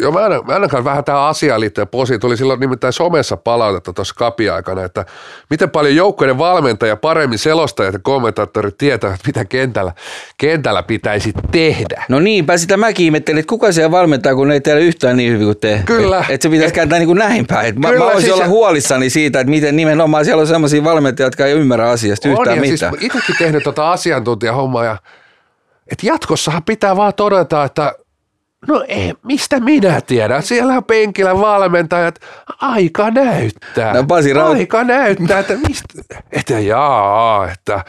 Joo, mä annan, mä annan vähän tähän asiaan liittyen posi. Tuli silloin nimittäin somessa palautetta tuossa kapi-aikana, että miten paljon joukkueiden valmentaja, paremmin selostajat ja kommentaattorit tietävät, mitä kentällä, kentällä pitäisi tehdä. No niinpä sitä mäkin ihmettelin, että kuka siellä valmentaa, kun ei tiedä yhtään niin hyvin kuin te. Kyllä. Että et se pitäisi kääntää niin kuin näin päin. Et Mä, Kyllä, mä voisin siis olla huolissani siitä, että miten nimenomaan siellä on sellaisia valmentajia, jotka ei ymmärrä asiasta yhtään ja siis mitään. itsekin tehnyt tota asiantuntijahommaa ja että jatkossahan pitää vaan todeta, että no ei, mistä minä tiedän. Siellä on penkillä valmentajat. Aika näyttää. No Pasi Raut- Aika näyttää, että mistä. Että jaa, että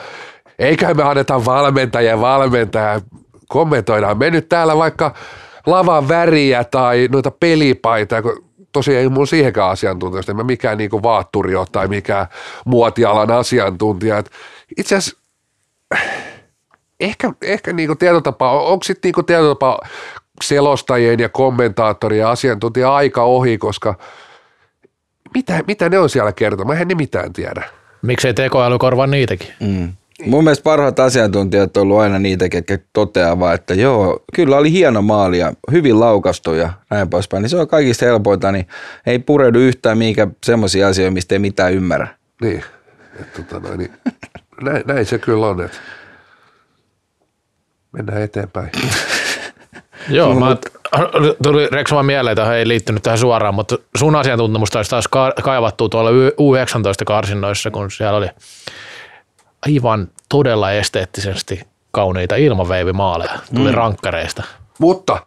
eikä me anneta valmentajia valmentajia. Kommentoidaan me nyt täällä vaikka lavan väriä tai noita pelipaita, kun tosiaan ei mulla siihenkään asiantuntijoista, en mä mikään niinku vaatturi ole tai mikään muotialan asiantuntija. Et Itse asiassa ehkä, ehkä niinku tietotapa, onko sitten niinku tietotapa selostajien ja kommentaattorien ja asiantuntija aika ohi, koska mitä, mitä ne on siellä kertomaan, eihän ne mitään tiedä. Miksei tekoäly korvaa niitäkin? Mm. Mun mielestä parhaat asiantuntijat on ollut aina niitä, ketkä toteaa vaan, että joo, kyllä oli hieno maali ja hyvin laukastu ja näin poispäin. Niin se on kaikista helpointa, niin ei pureudu yhtään mihinkään semmoisia asioita, mistä ei mitään ymmärrä. Niin, että tota noin, niin, <laughs> näin, näin, se kyllä on, että mennään eteenpäin. <laughs> Joo, mä, tuli vaan mieleen, että ei liittynyt tähän suoraan, mutta sun asiantuntemusta olisi taas ka- kaivattu tuolla U19-karsinnoissa, kun siellä oli aivan todella esteettisesti kauniita ilmaveivimaaleja. Tuli mm. rankkareista. Mutta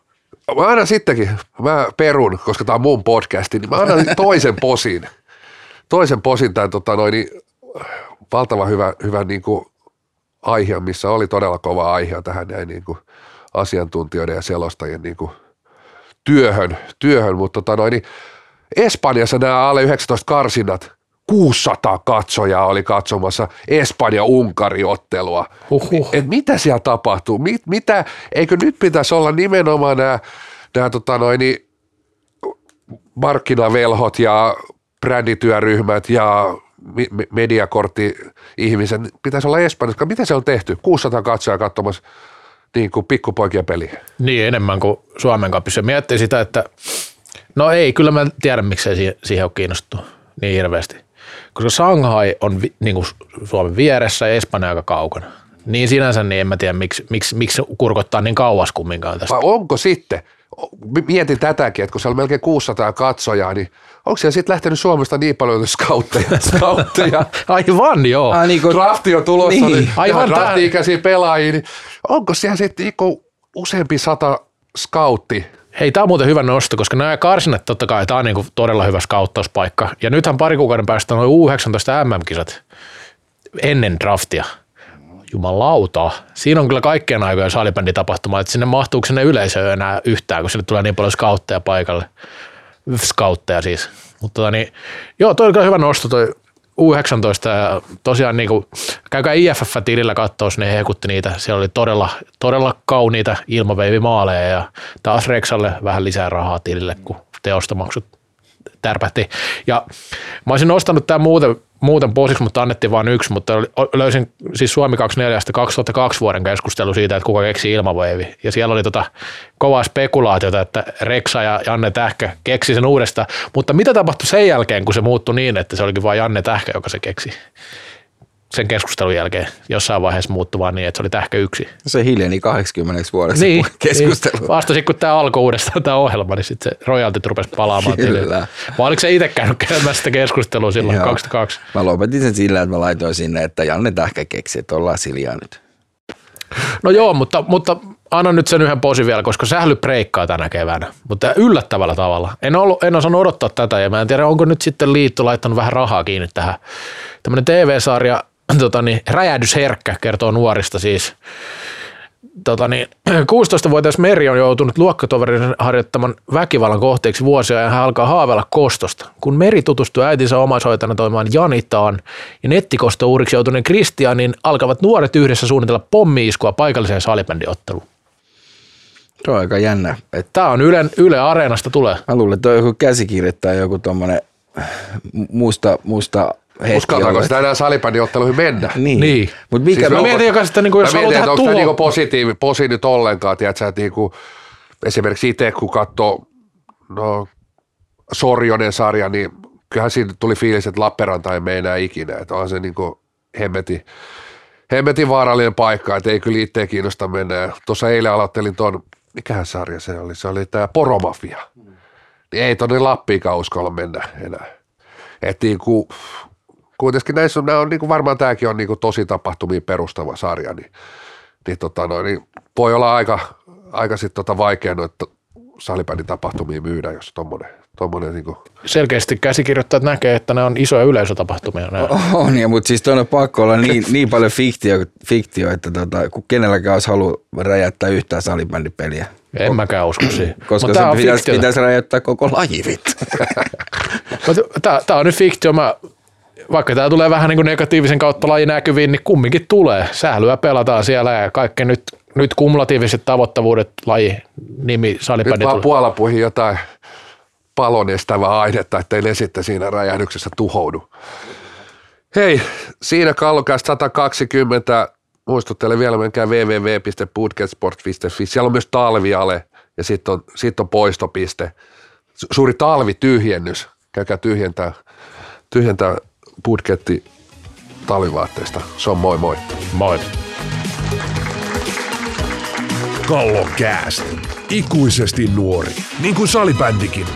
mä annan sittenkin, mä perun, koska tämä on mun podcasti, niin mä annan <laughs> toisen posin. Toisen posin tämän tota noin, niin, valtava hyvä, hyvä niin kuin aihe, missä oli todella kova aihe tähän näin niin kuin asiantuntijoiden ja selostajien niin kuin työhön, työhön, mutta tota noin, niin Espanjassa nämä alle 19 karsinnat, 600 katsojaa oli katsomassa Espanja-Unkari-ottelua. Huhhuh. Et mitä siellä tapahtuu? Mit, mitä, eikö nyt pitäisi olla nimenomaan nämä, nämä tota noin, niin markkinavelhot ja brändityöryhmät ja mi- me- mediakortti-ihmiset, pitäisi olla Espanjassa. Mitä se on tehty? 600 katsojaa katsomassa niin kuin pikkupoikien peliä. Niin enemmän kuin Suomen kapissa. Miettii sitä, että no ei, kyllä mä tiedän, miksei siihen, siihen ole kiinnostunut niin hirveästi. Koska Shanghai on vi, niin kuin Suomen vieressä ja Espanja aika kaukana. Niin sinänsä niin en mä tiedä, miksi, miksi, miksi kurkottaa niin kauas kumminkaan tästä. Vai onko sitten, mietin tätäkin, että kun siellä on melkein 600 katsojaa, niin onko siellä sitten lähtenyt Suomesta niin paljon skautteja, skautteja <laughs> Aivan, joo. Ah, niin kuin, drafti on tulossa, Niin. niin, Aivan drafti-ikäisiä pelaajia, niin onko siellä sitten niinku useampi sata scoutti? Hei, tämä on muuten hyvä nosto, koska nämä karsinat totta kai, tämä on niinku todella hyvä skauttauspaikka. Ja nythän pari kuukauden päästä on U19 MM-kisat ennen draftia. Jumalauta. Siinä on kyllä kaikkien aikojen salibänditapahtuma, että sinne mahtuuko sinne yleisöön enää yhtään, kun sinne tulee niin paljon skautteja paikalle. Skautteja siis. Mutta tota niin, joo, toi on kyllä hyvä nosto toi U19 ja tosiaan niin kuin, käykää IFF-tilillä katsoa, ne hekutti niitä. Siellä oli todella, todella kauniita ilmaveivimaaleja ja taas Reksalle vähän lisää rahaa tilille, kun teostomaksut tärpähti. Ja mä olisin nostanut tämän muuten, muuten posiksi, mutta annettiin vain yksi, mutta löysin siis Suomi 24 2002 vuoden keskustelu siitä, että kuka keksi ilmaveivi. Ja siellä oli tota kovaa spekulaatiota, että Reksa ja Janne Tähkä keksi sen uudestaan. Mutta mitä tapahtui sen jälkeen, kun se muuttui niin, että se olikin vain Janne Tähkä, joka se keksi? Sen keskustelun jälkeen jossain vaiheessa muuttui vaan niin, että se oli tähkä yksi. Se hiljeni 80 vuodeksi niin, <laughs> keskustelu. Niin. Vasta sitten kun tämä alkoi uudestaan tämä ohjelma, niin sitten se royaltit rupesi palaamaan. Kyllä. Vai oliko se itse käynyt käymään sitä keskustelua silloin Joo. 22? Mä lopetin sen sillä, että mä laitoin sinne, että Janne Tähkä keksi, että ollaan siljaa nyt. No joo, mutta, mutta anna nyt sen yhden posin vielä, koska sähly breikkaa tänä keväänä, mutta yllättävällä tavalla. En, ollut, en osannut odottaa tätä ja mä en tiedä, onko nyt sitten liitto laittanut vähän rahaa kiinni tähän. Tämmöinen TV-sarja <clears throat> tota niin, räjähdysherkkä, kertoo nuorista siis. Tota niin, <clears throat> 16-vuotias Meri on joutunut luokkatoverin harjoittaman väkivallan kohteeksi vuosia ja hän alkaa haaveilla kostosta. Kun Meri tutustuu äitinsä omaishoitajana toimimaan Janitaan ja nettikosto-uuriksi joutuneen Kristianin alkavat nuoret yhdessä suunnitella pommi-iskua paikalliseen salibändiotteluun. Se on aika jännä. Että Tämä on Yle, Yle Areenasta tulee. Mä luulen, että on joku käsikirja tai joku tommonen musta, musta Uskaltaako sitä enää salibändiotteluihin mennä? Niin. niin. Mut mikä siis mä mietin, joka sitten, niin kuin, jos haluaa tehdä tuho... Niinku positiivi, posi nyt ollenkaan, tiedätkö, että niinku, esimerkiksi itse kun katsoo no, Sorjonen sarja, niin kyllähän siinä tuli fiilis, että Lappeenranta ei mene enää ikinä, että on se niinku hemmetin, hemmetin vaarallinen paikka, että ei kyllä itse kiinnosta mennä. Tuossa eilen aloittelin tuon, mikähän sarja se oli, se oli tämä Poromafia. Niin ei tonne Lappiinkaan uskalla mennä enää. Että niinku, kuitenkin näissä on, nämä on niin kuin varmaan tämäkin on niin kuin tosi tapahtumiin perustava sarja, niin, niin, tota noin, niin voi olla aika, aika sit tota vaikea noita salibändin tapahtumia myydä, jos tommonen, tommonen niin kuin. Selkeästi käsikirjoittajat näkee, että ne on isoja yleisötapahtumia. Nämä. On, ja, mutta siis on pakko olla niin, <laughs> niin paljon fiktio, fiktio että tota, kun kenelläkään olisi halu räjäyttää yhtään salibändipeliä. En mäkään usko siihen. Koska Mut se pitäisi, pitäisi räjäyttää koko lajivit. <laughs> tämä on nyt fiktio. Mä vaikka tämä tulee vähän niin kuin negatiivisen kautta laji näkyviin, niin kumminkin tulee. Sählyä pelataan siellä ja kaikki nyt, nyt kumulatiiviset tavoittavuudet laji nimi salipädi Nyt vaan puolapuihin jotain palon estävää ainetta, ettei ne sitten siinä räjähdyksessä tuhoudu. Hei, siinä kallokästä 120. Muistuttelen vielä, menkää www.budgetsport.fi. Siellä on myös talviale ja sitten on, sit on poistopiste. Suuri talvityhjennys. Käykää tyhjentää, tyhjentää budjetti talvivaatteista. Se on moi moi. Moi. Kallokääst. Ikuisesti nuori, niin kuin salibändikin.